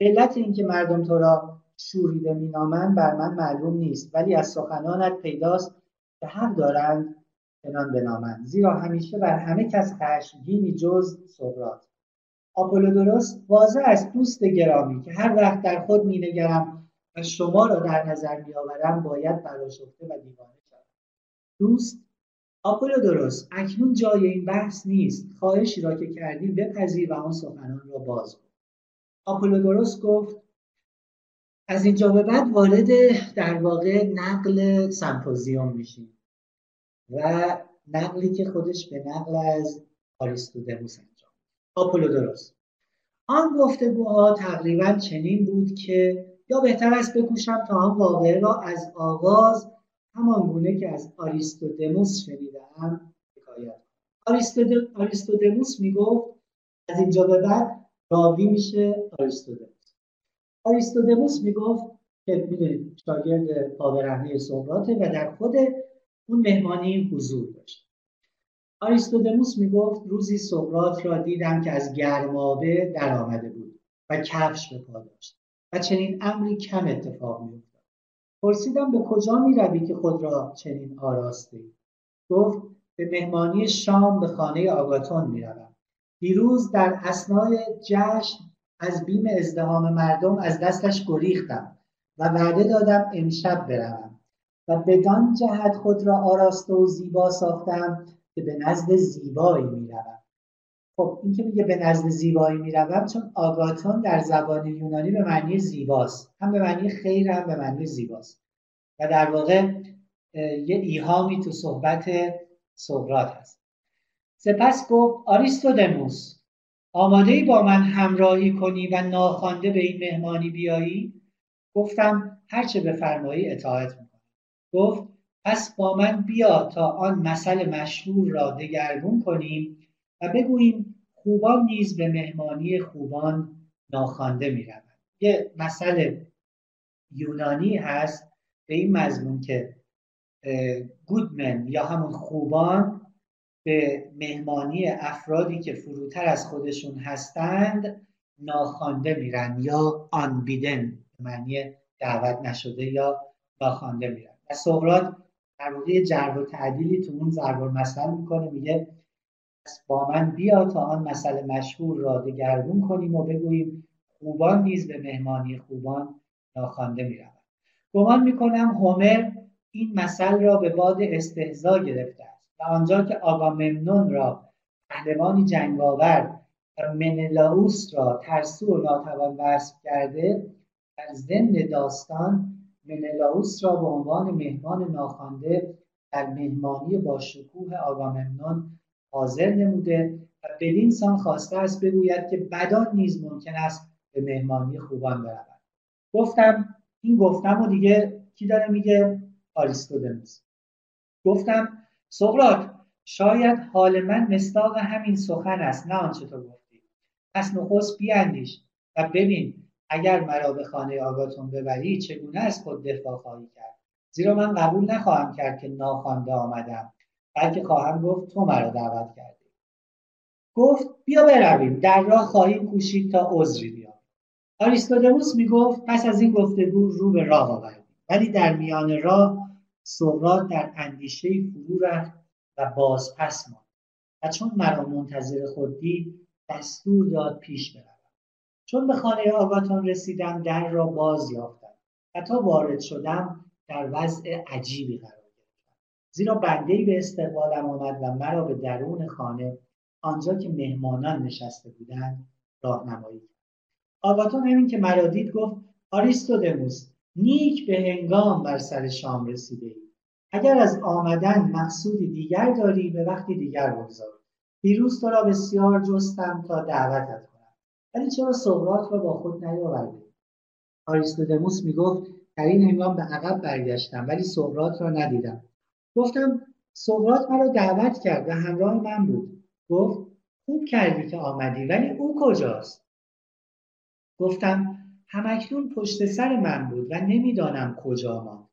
علت اینکه مردم تو را شوریده مینامند بر من معلوم نیست ولی از سخنانت پیداست که حق دارند چنان بنامند. زیرا همیشه بر همه کس خشمگینی جز سقراط. آپولودوروس واضح است دوست گرامی که هر وقت در خود مینگرم و شما را در نظر میآورم باید براشفته و دیوانه شوم. دوست آپولودوروس اکنون جای این بحث نیست. خواهشی را که کردی بپذیر و آن سخنان را باز کن. آپولودوروس گفت از اینجا به بعد وارد در واقع نقل سمپوزیوم میشیم و نقلی که خودش به نقل از آریستودموس انجام آپولودوروس. آن گفتگوها تقریبا چنین بود که یا بهتر است بکوشم تا آن واقعه را از آغاز همان گونه که از آریستودموس شنیدم حکایت آریستودموس می‌گفت از اینجا به بعد راوی میشه آریستودموس آریستودموس می‌گفت که می‌دونید شاگرد پاورهنه سقراطه و در خود اون مهمانی حضور داشت. آریستودموس می‌گفت روزی سقراط را دیدم که از گرمابه در آمده بود و کفش به پا داشت و چنین امری کم اتفاق میافتاد. پرسیدم به کجا می‌روی که خود را چنین آراسته گفت به مهمانی شام به خانه آگاتون می‌روم. دیروز در اسنای جشن از بیم ازدهام مردم از دستش گریختم و وعده دادم امشب بروم و بدان جهت خود را آراسته و زیبا ساختم که به نزد زیبایی می‌روم. خب این که میگه به نزد زیبایی می‌روم چون آگاتون در زبان یونانی به معنی زیباست. هم به معنی خیر هم به معنی زیباست. و در واقع یه ایهامی تو صحبت سقراط هست. سپس گفت آریستودموس آماده ای با من همراهی کنی و ناخوانده به این مهمانی بیایی؟ گفتم هرچه بفرمایی اطاعت می‌کنم. گفت پس با من بیا تا آن مثل مشهور را دگرگون کنیم و بگوییم خوبان نیز به مهمانی خوبان ناخوانده می‌روند. یه مثل یونانی هست به این مضمون که گودمن یا همون خوبان به مهمانی افرادی که فروتر از خودشون هستند ناخوانده میرن یا آنبیدن معنی دعوت نشده یا ناخوانده میرن. و سقراط در واقع جرب و تعدیلی تو اون ضرب مثل می‌کنه میگه با من بیا تا آن مسئله مشهور را دگرگون کنیم و بگوییم خوبان نیز به مهمانی خوبان ناخوانده می‌روند. گمان می‌کنم هومر این مثل را به باد استهزا گرفته و آنجا که آگاممنون را پهلوانی جنگاور و منلاوس را ترسو و ناتوان وصف کرده در ضمن داستان منلاوس را به عنوان مهمان ناخوانده در مهمانی با شکوه آگاممنون حاضر نموده و بدین سان خواسته است بگوید که بدان نیز ممکن است به مهمانی خوبان برود. گفتم این گفتم و دیگه کی داره میگه؟ آریستودنوس گفتم سقراط شاید حال من مستاق همین سخن است نه آنچه تو گفتی. پس نخست بیاندیش و ببین اگر مرا به خانه آگاتون ببری چگونه از خود دفاع خواهی کرد؟ زیرا من قبول نخواهم کرد که ناخوانده آمدم بلکه خواهم گفت تو مرا دعوت کردی. گفت بیا برویم در راه خواهیم کوشید تا عذری بیابیم آریستودموس می‌گفت پس از این گفتگو رو به راه آوردیم. ولی در میان راه سقراط در اندیشه فرو رفت و باز پس ماند و چون مرا منتظر خود دید دستور داد پیش بروم. چون به خانه آگاتون رسیدم در را باز یافتم و تا وارد شدم در وضع عجیبی قرار گرفتم. زیرا بندهای به استقبالم آمد و مرا به درون خانه آنجا که مهمانان نشسته بودند راهنمایی کرد. آگاتون همین که مرا دید گفت آریستودموس نیک به هنگام بر سر شام رسیده. ای. اگر از آمدن مقصودی دیگر داری به وقتی دیگر بگذار. دیروز تو را بسیار جستم تا دعوتت کنم. ولی چرا سقراط را با خود نیاوردی؟ آریستودموس می‌گفت در این هنگام به عقب برگشتم ولی سقراط را ندیدم. گفتم سقراط مرا دعوت کرد و همراه من بود. گفت خوب کردی که آمدی ولی او کجاست؟ گفتم همکنون پشت سر من بود و نمی‌دانم کجا ماند.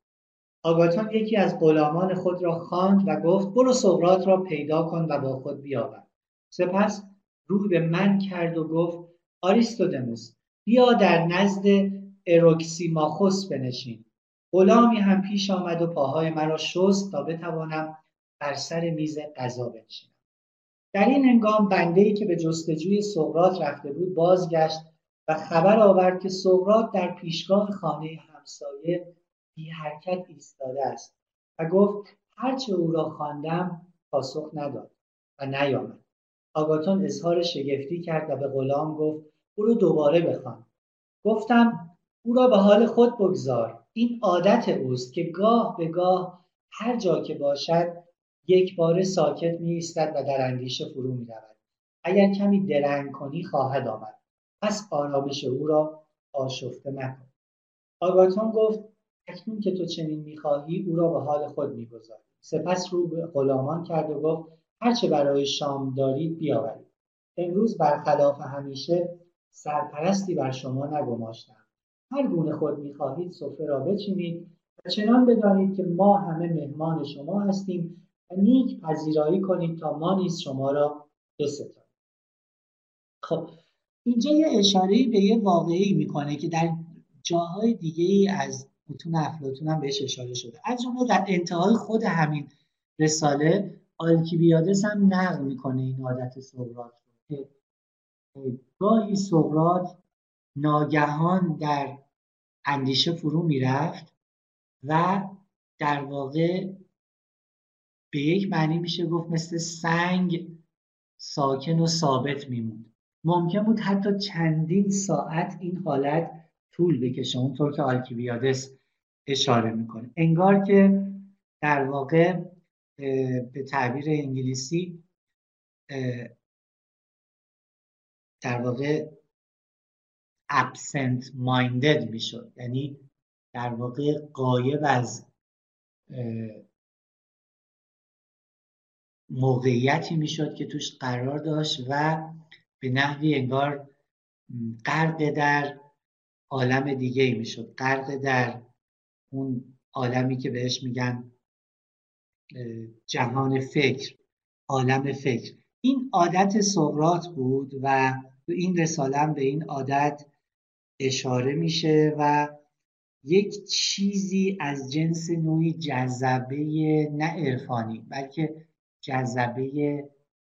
آگاتون یکی از غلامان خود را خواند و گفت برو سقراط را پیدا کن و با خود بیاور. سپس روح به من کرد و گفت آریستودموس بیا در نزد اروکسیماخوس بنشین. غلامی هم پیش آمد و پاهای مرا شست تا بتوانم بر سر میز غذا بنشینم. در این هنگام بنده ای که به جستجوی سقراط رفته بود بازگشت و خبر آورد که سقراط در پیشگاه خانه همسایه بی حرکت ایستاده است و گفت هرچه او را خواندم پاسخ نداد و نیامد. آگاتون اظهار شگفتی کرد و به غلام گفت او رو دوباره بخوان. گفتم او را به حال خود بگذار. این عادت اوست که گاه به گاه هر جا که باشد یک بار ساکت می ایستد و در اندیشه فرو می رود. اگر کمی درنگ کنی خواهد آمد. پس آرامش او را آشفته مکن. آگاتون گفت اکنون که تو چنین می‌خواهی او را به حال خود می‌گذاری. سپس رو به غلامان کرد و گفت هرچه برای شام دارید بیاورید. امروز برخلاف همیشه سرپرستی بر شما نگماشتم. هر گونه خود می‌خواهید سفره را بچینید و چنان بدانید که ما همه مهمان شما هستیم و نیک پذیرایی کنید تا ما نیز شما را بستانیم. خب اینجا یه اشاره به یه واقعی می‌کنه که در جاهای دیگه ای از متون افلاتون هم بهش اشاره شده. از جمله در انتهای خود همین رساله آلکیبیادس هم نقل می‌کنه این عادت سقراط که گاهی سقراط ناگهان در اندیشه فرو می‌رفت و در واقع به یک معنی میشه گفت مثل سنگ ساکن و ثابت میموند. ممکن بود حتی چندین ساعت این حالت طول بکشه اونطور که آلکیبیادس اشاره می‌کنه. انگار که در واقع به تعبیر انگلیسی در واقع absent minded می‌شد. یعنی در واقع قایب از موقعیتی می‌شد که توش قرار داشت و به نحوی انگار غرق در عالم دیگه ای می‌شد. غرق در اون عالمی که بهش میگن جهان فکر عالم فکر. این عادت سقرات بود و تو این رساله به این عادت اشاره میشه و یک چیزی از جنس نوعی جذبه نه عرفانی بلکه جذبه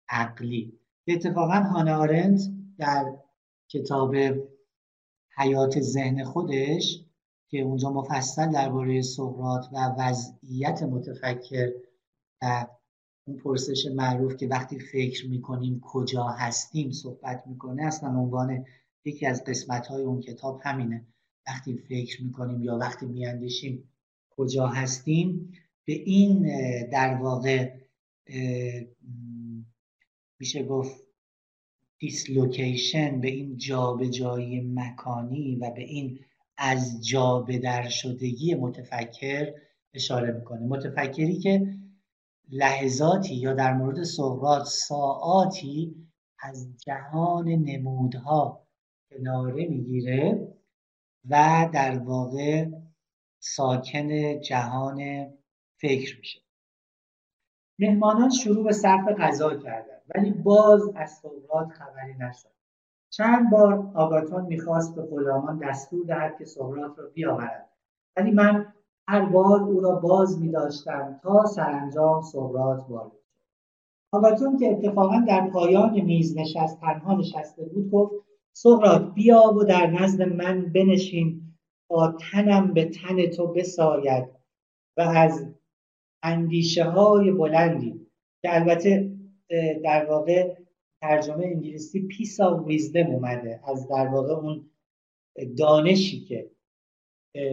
عقلی. اتفاقا هانا آرنت در کتاب حیات ذهن خودش که اونجا مفصل درباره سقراط و وضعیت متفکر و اون پرسش معروف که وقتی فکر می‌کنیم کجا هستیم صحبت می‌کنه اصلا عنوان یکی از قسمت های اون کتاب همینه. وقتی فکر می‌کنیم یا وقتی میاندیشیم کجا هستیم به این در واقع میشه گفت دیسلوکیشن به این جابجایی مکانی و به این از جا به در شدگی متفکر اشاره می‌کنه. متفکری که لحظاتی یا در مورد سقراط ساعاتی از جهان نمودها کناره می‌گیره و در واقع ساکن جهان فکر میشه. مهمانان شروع به صرف غذا کردند ولی باز از سقراط خبری نشد. چند بار آگاتون می‌خواست به غلامان دستور دهد که سقراط را بیاورد ولی من هر بار او را باز میداشتم تا سرانجام سقراط وارد آگاتون که اتفاقا در پایان میز نشست تنها نشسته بود گفت سقراط بیا و در نزد من بنشین تا تنم به تن تو بساید و از اندیشه های بلندی که البته در واقع ترجمه انگلیسی piece of wisdom اومده. از در واقع اون دانشی که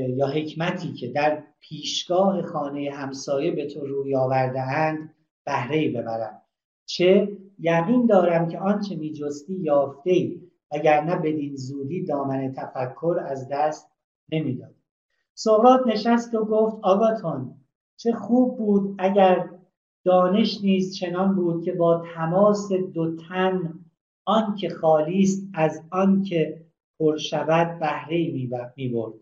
یا حکمتی که در پیشگاه خانه همسایه به تو روی آورده اند بهره ببرم. چه یقین دارم که آنچه میجستی یافته ای وگرنه بدین زودی دامن تفکر از دست نمی‌داد. سقراط نشست و گفت آگاتون چه خوب بود اگر دانش نیز چنان بود که با تماس دو تن آن که خالی است از آن که پر شود بهره می برد.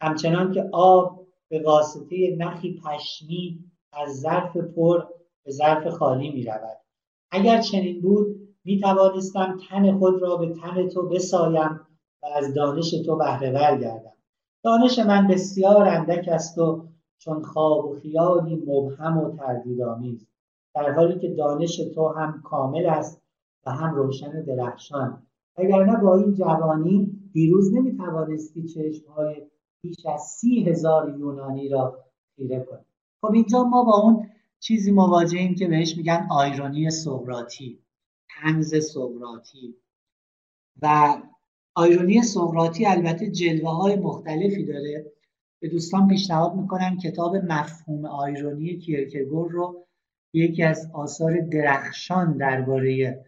همچنان که آب به واسطه نخی پشمی از ظرف پر به ظرف خالی می رود. اگر چنین بود می توانستم تن خود را به تن تو بسایم و از دانش تو بهره گردم. دانش من بسیار اندک است و چون خواب و خیالی مبهم و تردیدآمیز در حالی که دانش تو هم کامل است و هم روشن درخشان. نه با این جوانی دیروز نمی توانستی چشمهای بیش از سی هزار یونانی را خیره کنی. خب اینجا ما با اون چیزی مواجهیم که بهش میگن آیرونی سقراطی تنز سقراطی. و آیرونی سقراطی البته جلوه های مختلفی داره. به دوستان پیشنهاد می‌کنم کتاب مفهوم آیرونی کیرکگور رو یکی از آثار درخشان درباره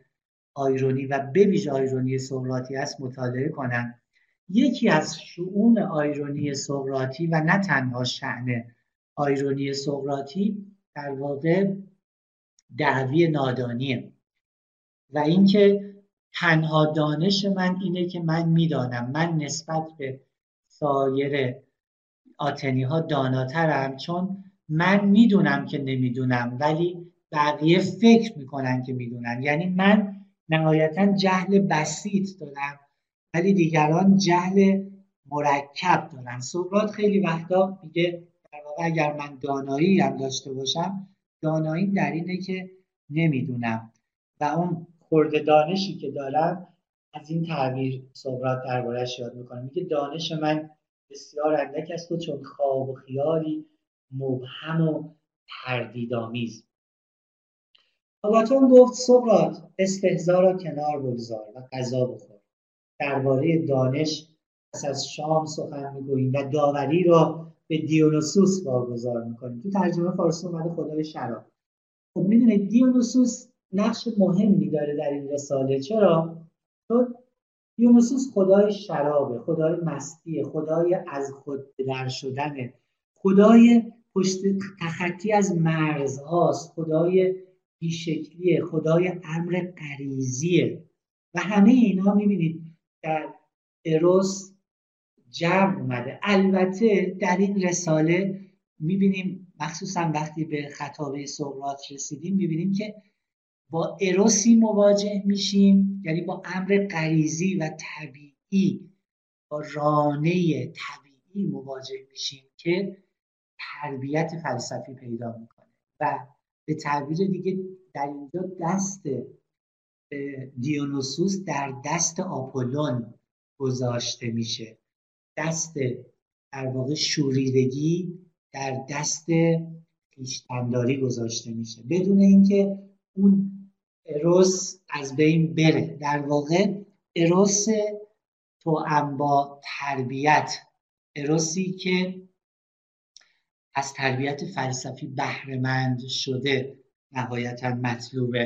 آیرونی و بویژه آیرونی سقراطی است مطالعه کنم. یکی از شعون آیرونی سقراطی و نه تنها شعن آیرونی سقراطی در واقع دعوی نادانیه. و اینکه تنها دانش من اینه که من می‌دانم من نسبت به سایر آتنی ها داناترم چون من می‌دونم که نمی‌دونم ولی بقیه فکر می‌کنن که می‌دونن. یعنی من نهایتا جهل بسیط دارم ولی دیگران جهل مرکب دارن. سقراط خیلی وقتا میگه در واقع اگر من دانایی هم داشته باشم دانایی در اینه که نمی‌دونم. و اون خورده دانشی که دارم از این تعبیر سقراط دربارهش یاد می‌کنه میگه دانش من بسیار اندک است و چون خواب و خیالی مبهم و تردیدآمیز آگاتون گفت سقراط استهزا را کنار بگذار و غذا بخور. درباره دانش پس از شام سخن می‌گوییم و داوری را به دیونوسوس واگذار می‌کنیم. تو ترجمه فارسی اومده خدای شراب. خب می‌دونید دیونوسوس نقش مهمی داره در این رساله. چرا؟ چون دیونوسوس خدای شرابه خدای مستی خدای از خود در شدنه. خدای پشت تخطی از مرزهاست خدای بیشکلی خدای امر غریزیه. و همه اینا می‌بینید در اروس جمع اومده. البته در این رساله می‌بینیم مخصوصا وقتی به خطابه سقراط رسیدیم می‌بینیم که با اروسی مواجه میشیم یعنی با امر غریزی و طبیعی با رانه طبیعی مواجه میشیم که تربیت فلسفی پیدا می‌کنه. و به تعبیر دیگه در اینجا دست دیونوسوس در دست آپولون گذاشته میشه. دست در واقع شوریدگی در دست خویشتنداری گذاشته میشه. بدون اینکه اون اروس از بین بره. در واقع اروس تو با تربیت. اروسی که از تربیت فلسفی بهرهمند شده نهایتا مطلوب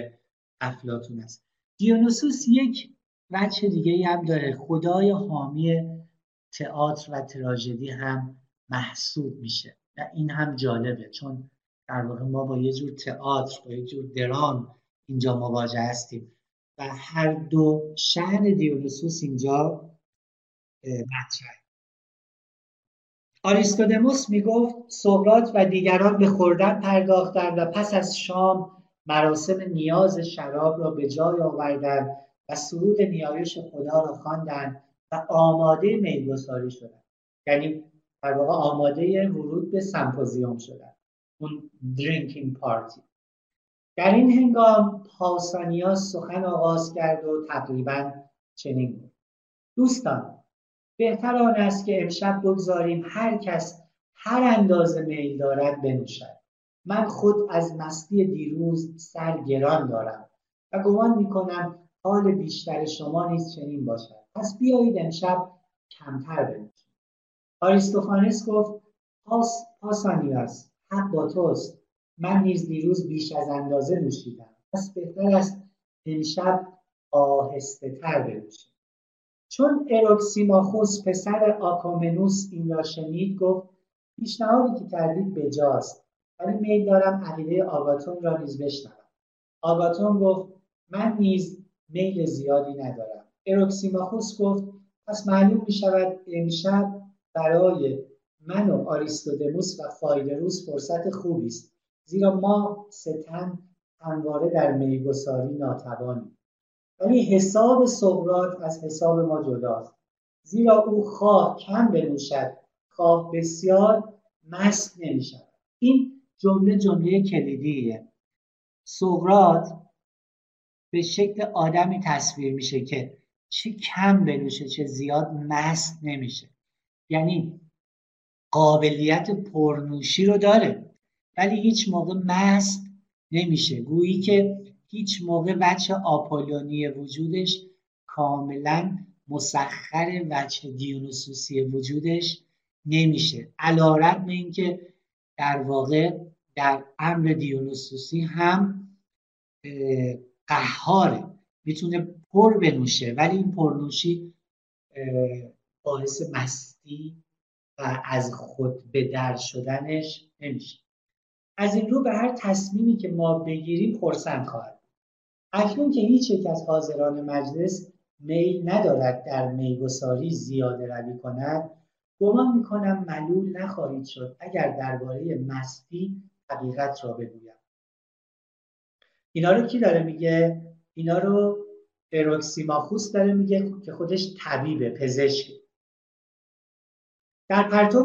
افلاتون است. دیونوسوس یک وجه دیگه هم داره. خدای حامی تئاتر و تراژدی هم محسوب میشه و این هم جالبه چون در واقع ما با یه جور تئاتر با یه جور درام اینجا مواجه هستیم. و هر دو شهر دیونوسوس اینجا مطرح آریستودموس می‌گفت سقراط و دیگران به خوردن پرداختند و پس از شام مراسم نیاز شراب را به جای آوردند و سرود نیایش خدا را خواندند و آماده میلگساری شدند. یعنی در واقع آماده ورود به سمپوزیوم شدند. اون درینکینگ پارتی در این هنگام پاسانیاس سخن آغاز کرد و تقریبا چنین بود. دوستان بهتر آن است که امشب بگذاریم هر کس هر اندازه میل دارد بنوشد. من خود از مستی دیروز سر گران دارم و گمان می‌کنم حال بیشتر شما نیز چنین باشد. پس بیایید امشب کمتر بنوشیم. آریستوفانس گفت پاس پاسانیاس حق با توست. من نیز دیروز بیش از اندازه نوشیدم. پس بهتر است امشب آهسته تر بنوشیم چون اروکسیماخوس پسر آکامنوس این را شنید گفت پیشنهادی که کردید بجاست. ولی میل دارم عقیده آگاتون را نیز بشنوم. آگاتون گفت من نیز میل زیادی ندارم. اروکسیماخوس گفت پس معلوم می شود امشب برای من و آریستودموس و فایدروس فرصت خوبی است. زیرا ما ستن همواره در میگساری ناتوانیم. ولی حساب سقراط از حساب ما جداست. زیرا او خواه کم بنوشد خواه بسیار مست نمی‌شود. این جمله جمله کلیدیه. سقراط به شکل آدمی تصویر میشه که چه کم بنوشه چه زیاد مست نمیشه. یعنی قابلیت پرنوشی رو داره. ولی هیچ موقع مست نمیشه. گویی که هیچ موقع وجه آپولونی وجودش کاملا مسخر وجه دیونوسوسی وجودش نمیشه. علا رقم اینکه در واقع در امر دیونوسوسی هم قهاره. می‌تونه پر بنوشه ولی این پرنوشی باعث مستی و از خود به در شدنش نمیشه. از این رو به هر تصمیمی که ما بگیریم خرسند خواهد. اکنون که هیچ یک از حاضران مجلس میل ندارد در میگساری زیاده روی کند گمان می‌کنم ملول نخواهید شد اگر درباره مستی حقیقت را بگویم. اینا رو کی داره میگه؟ اینا رو اروکسیماخوس داره میگه که خودش طبیبه پزشک. در پرتو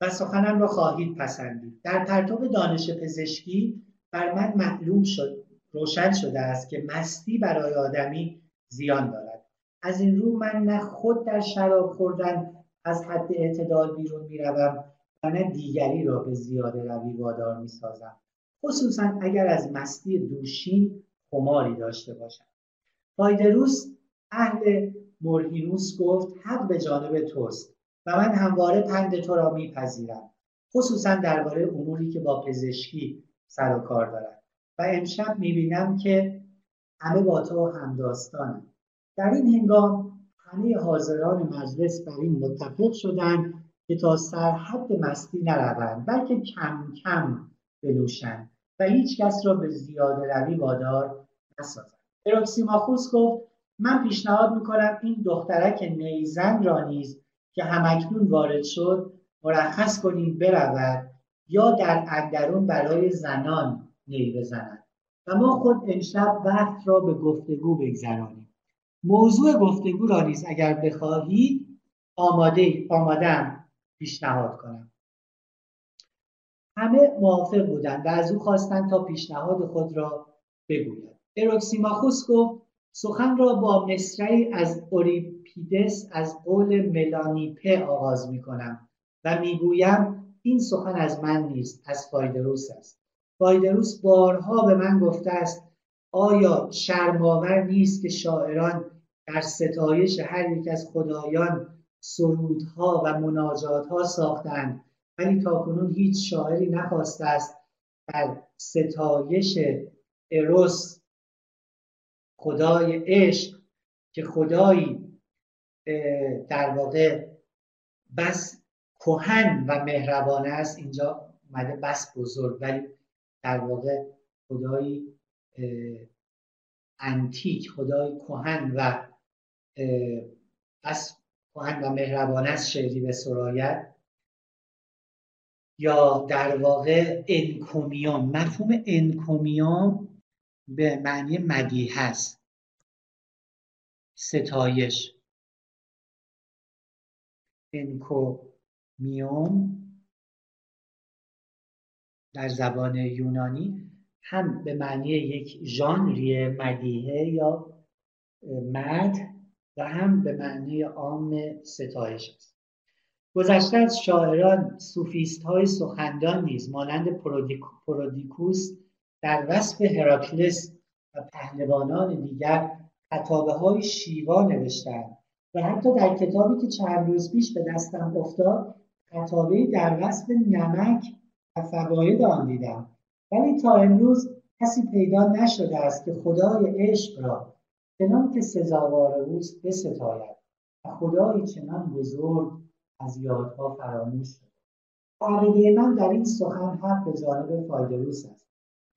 و سخنم را خواهید پسندید. در پرتو دانش پزشکی بر من معلوم شد روشن شده است که مستی برای آدمی زیان دارد. از این رو من نه خود در شراب خوردن از حد اعتدال بیرون می‌روم و نه دیگری را به زیاده روی وادار می‌سازم. خصوصا اگر از مستی دوشین خماری داشته باشم. فایدروس اهل مورهینوس گفت حق به جانب توست. و من همواره پند تو را میپذیرم خصوصا درباره اموری که با پزشکی سر و کار دارد. و امشب می‌بینم که همه با تو همداستانند. در این هنگام همه حاضران مجلس بر این متفق شدند که تا سرحد مستی نروند بلکه کم کم بنوشند و هیچ کس را به زیاده روی وادار نسازد اروکسیماخوس گفت من پیشنهاد می‌کنم این دخترک نیزن را نیز که همکنون وارد شد مرخص کنیم برود یا در اندرون برای زنان نی بزند. و ما خود امشب وقت را به گفتگو بگذرانیم. موضوع گفتگو را نیز اگر بخواهید آماده آمادم پیشنهاد کنم. همه موافق بودند و از او خواستند تا پیشنهاد خود را بگوید. اروکسیماخوس گفت سخن را با مصرعی از اوریپیدس از قول ملانیپه آغاز می کنم و می‌گویم این سخن از من نیست از فایدروس است. فایدروس بارها به من گفته است آیا شرماور نیست که شاعران در ستایش هر یک از خدایان سرودها و مناجاتها ساختند ولی تاکنون هیچ شاعری نخواسته است در ستایش اروس خدای عشق که خدایی در واقع بس کهن و مهربانه است. اینجا اومده بس بزرگ ولی در واقع خدایی انتیک خدای کهن و بس کهن و مهربانه است شعری به سرایت. یا در واقع انکومیوم مفهوم انکومیوم به معنی مدیح هست ستایش. انکومیوم در زبان یونانی هم به معنی یک ژانری مدیحه یا مد و هم به معنی عام ستایش است. گذشته از شاعران سوفیست های سخندان نیز مانند پرودیکوس در وصف هراکلس و پهلوانان دیگر خطابه های شیوا نوشتند. و حتی در کتابی که چند روز پیش به دستم افتاد خطابه در وصف نمک و فواید آن دیدم. ولی تا امروز کسی پیدا نشده است که خدای عشق را چنان که سزاوار اوست بستاید و خدای چنان بزرگ از یادها فراموش شده. عقیده من در این سخن حق به جانب فایدروس است.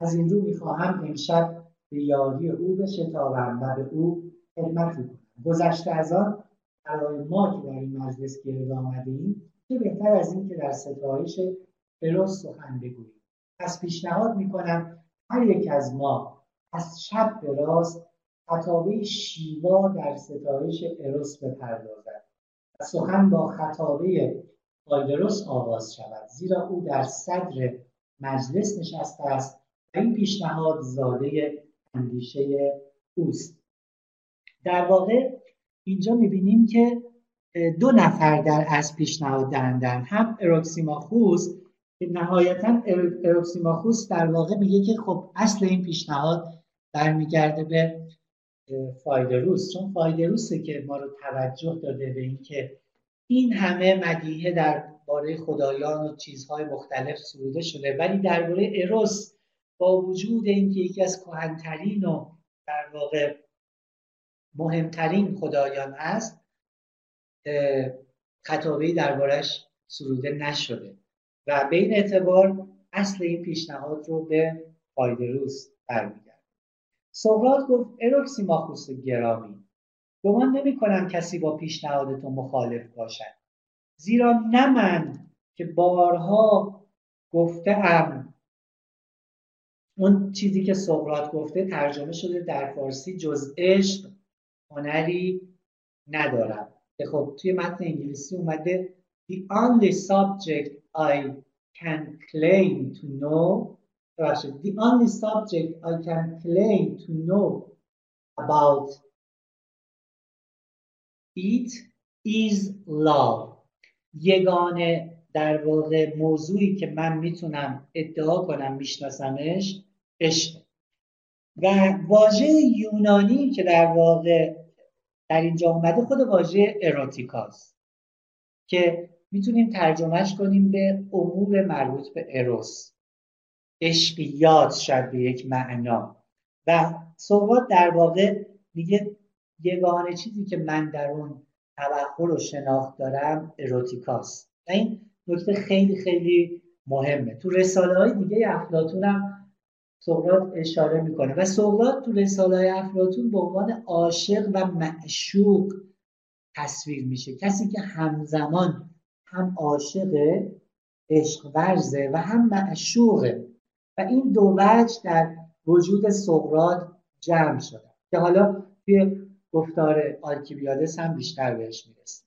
از این رو می‌خواهم امشب به یاری او بشتابم و به او خدمتی کنم گذشته از آن برای ما که در این مجلس گرد آمده ایم چه بهتر از این که در ستایش اروس سخن بگوییم. پس پیشنهاد می‌کنم هر یک از ما از شب به راست خطابه شیوا در ستایش اروس بپردازد و سخن با خطابه فایدروس آغاز شود. زیرا او در صدر مجلس نشسته است و این پیشنهاد زاده اندیشه اوست. در واقع اینجا می‌بینیم که دو نفر در از پیشنهاد دهندن. هم اروکسیماخوس که نهایتا اروکسیماخوس در واقع میگه که خب اصل این پیشنهاد برمیگرده به فایدروس. چون فایدروسه که ما رو توجه داده به اینکه این همه مدیحه در باره خدایان و چیزهای مختلف سروده شده. ولی درباره اروس با وجود اینکه یکی از کهنترین و در واقع مهمترین خدایان است خطابه دربارش سروده نشده و به این اعتبار اصل این پیشنهاد رو به فایدروس برمیگرد سقراط گفت اروکسیماخوس گرامی گمان نمی کنم کسی با پیشنهاد تو مخالف باشد. زیرا نه من که بارها گفتم اون چیزی که سقراط گفته ترجمه شده در فارسی جز عشق هنری ندارم. که خب توی متن انگلیسی اومده The only subject I can claim to know The only subject I can claim to know about it is love. یگانه در واقع موضوعی که من می‌تونم ادعا کنم میشناسمش عشق. و واژه یونانی که در واقع در اینجا اومده خود واژه اروتیکاست که می‌تونیم ترجمهش کنیم به امور مربوط به اروس عشقیات شاید به یک معنا. و صحبات در واقع میگه یگانه چیزی که من در اون توقع و شناخت دارم اروتیکاست و این نکته خیلی خیلی مهمه. تو رساله های دیگه افلاتون هم سقراط اشاره می‌کنه. و سقراط تو رساله افلاتون به عنوان عاشق و معشوق تصویر میشه. کسی که همزمان هم عاشق عشق ورزه و هم معشوقه و این دو وجه در وجود سقراط جمع شده. که حالا توی گفتار آلکیبیادس هم بیشتر بهش می‌رسه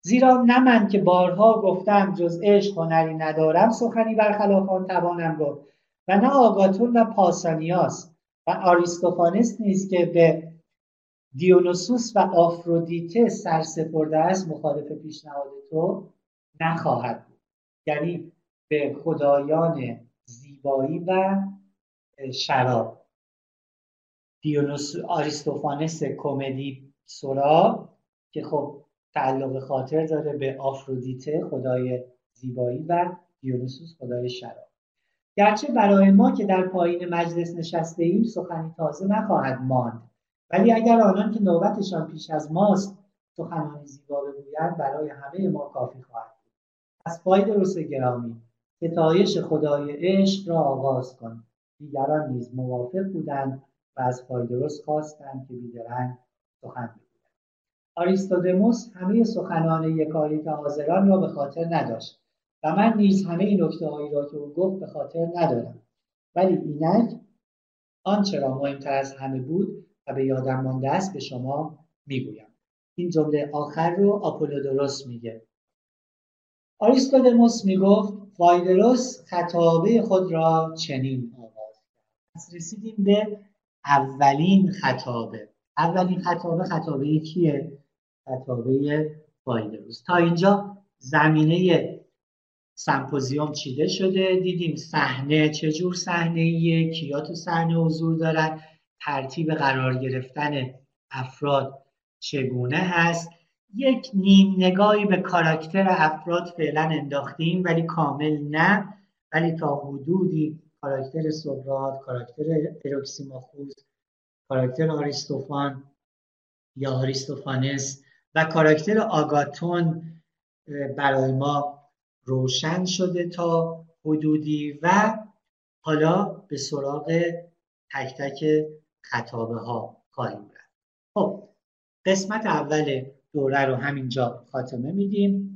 زیرا نه من که بارها گفتم جز عشق هنری ندارم سخنی برخلاف آن توانم گفت. و نه آگاتون و پاسانیاس و آریستوفانس نیست که به دیونوسوس و آفرودیته سرسپرده است مخالف پیشنهاد تو نخواهد بود. یعنی به خدایان زیبایی و شراب. دیونوس آریستوفانس کمدی سورا که خب تعلق خاطر داره به آفرودیته خدای زیبایی و دیونوسوس خدای شراب. گرچه برای ما که در پایین مجلس نشسته ایم سخنی تازه نخواهد ماند. ولی اگر آنان که نوبتشان پیش از ماست سخنانی زیبا بگویند برای همه ما کافی خواهد بود. از روس گرامی ستایش خدای عشق را آغاز کن. دیگران نیز موافق بودند و از درست خواستند که بیدرنگ سخن بگویند. آریستودموس همه سخنان یکایی که حاضران را به خاطر نداشت. و من نیز همه نکته هایی را که او گفت به خاطر ندارم. ولی اینک آنچه را مهمتر از همه بود و به یادم مانده است به شما می‌گویم. این جمله آخر رو آپولودوروس میگه. آریستودموس می‌گفت فایدروس خطابه خود را چنین آغاز کرد. رسیدیم به اولین خطابه. اولین خطابه خطابه کیه؟ خطابه فایدروس تا اینجا زمینه سمپوزیوم چیده شده دیدیم صحنه چجور صحنه ایه کیا تو صحنه حضور دارن ترتیب قرار گرفتن افراد چگونه هست. یک نیم نگاهی به کاراکتر افراد فعلا انداختیم ولی کامل نه. ولی تا حدودی کاراکتر سقراط کاراکتر اروکسیماخوس کاراکتر آریستوفان یا آریستوفانس و کاراکتر آگاتون برای ما روشن شده تا حدودی و حالا به سراغ تک تک خطابه ها خواهیم رفت. خب قسمت اول دوره رو همینجا خاتمه میدیم.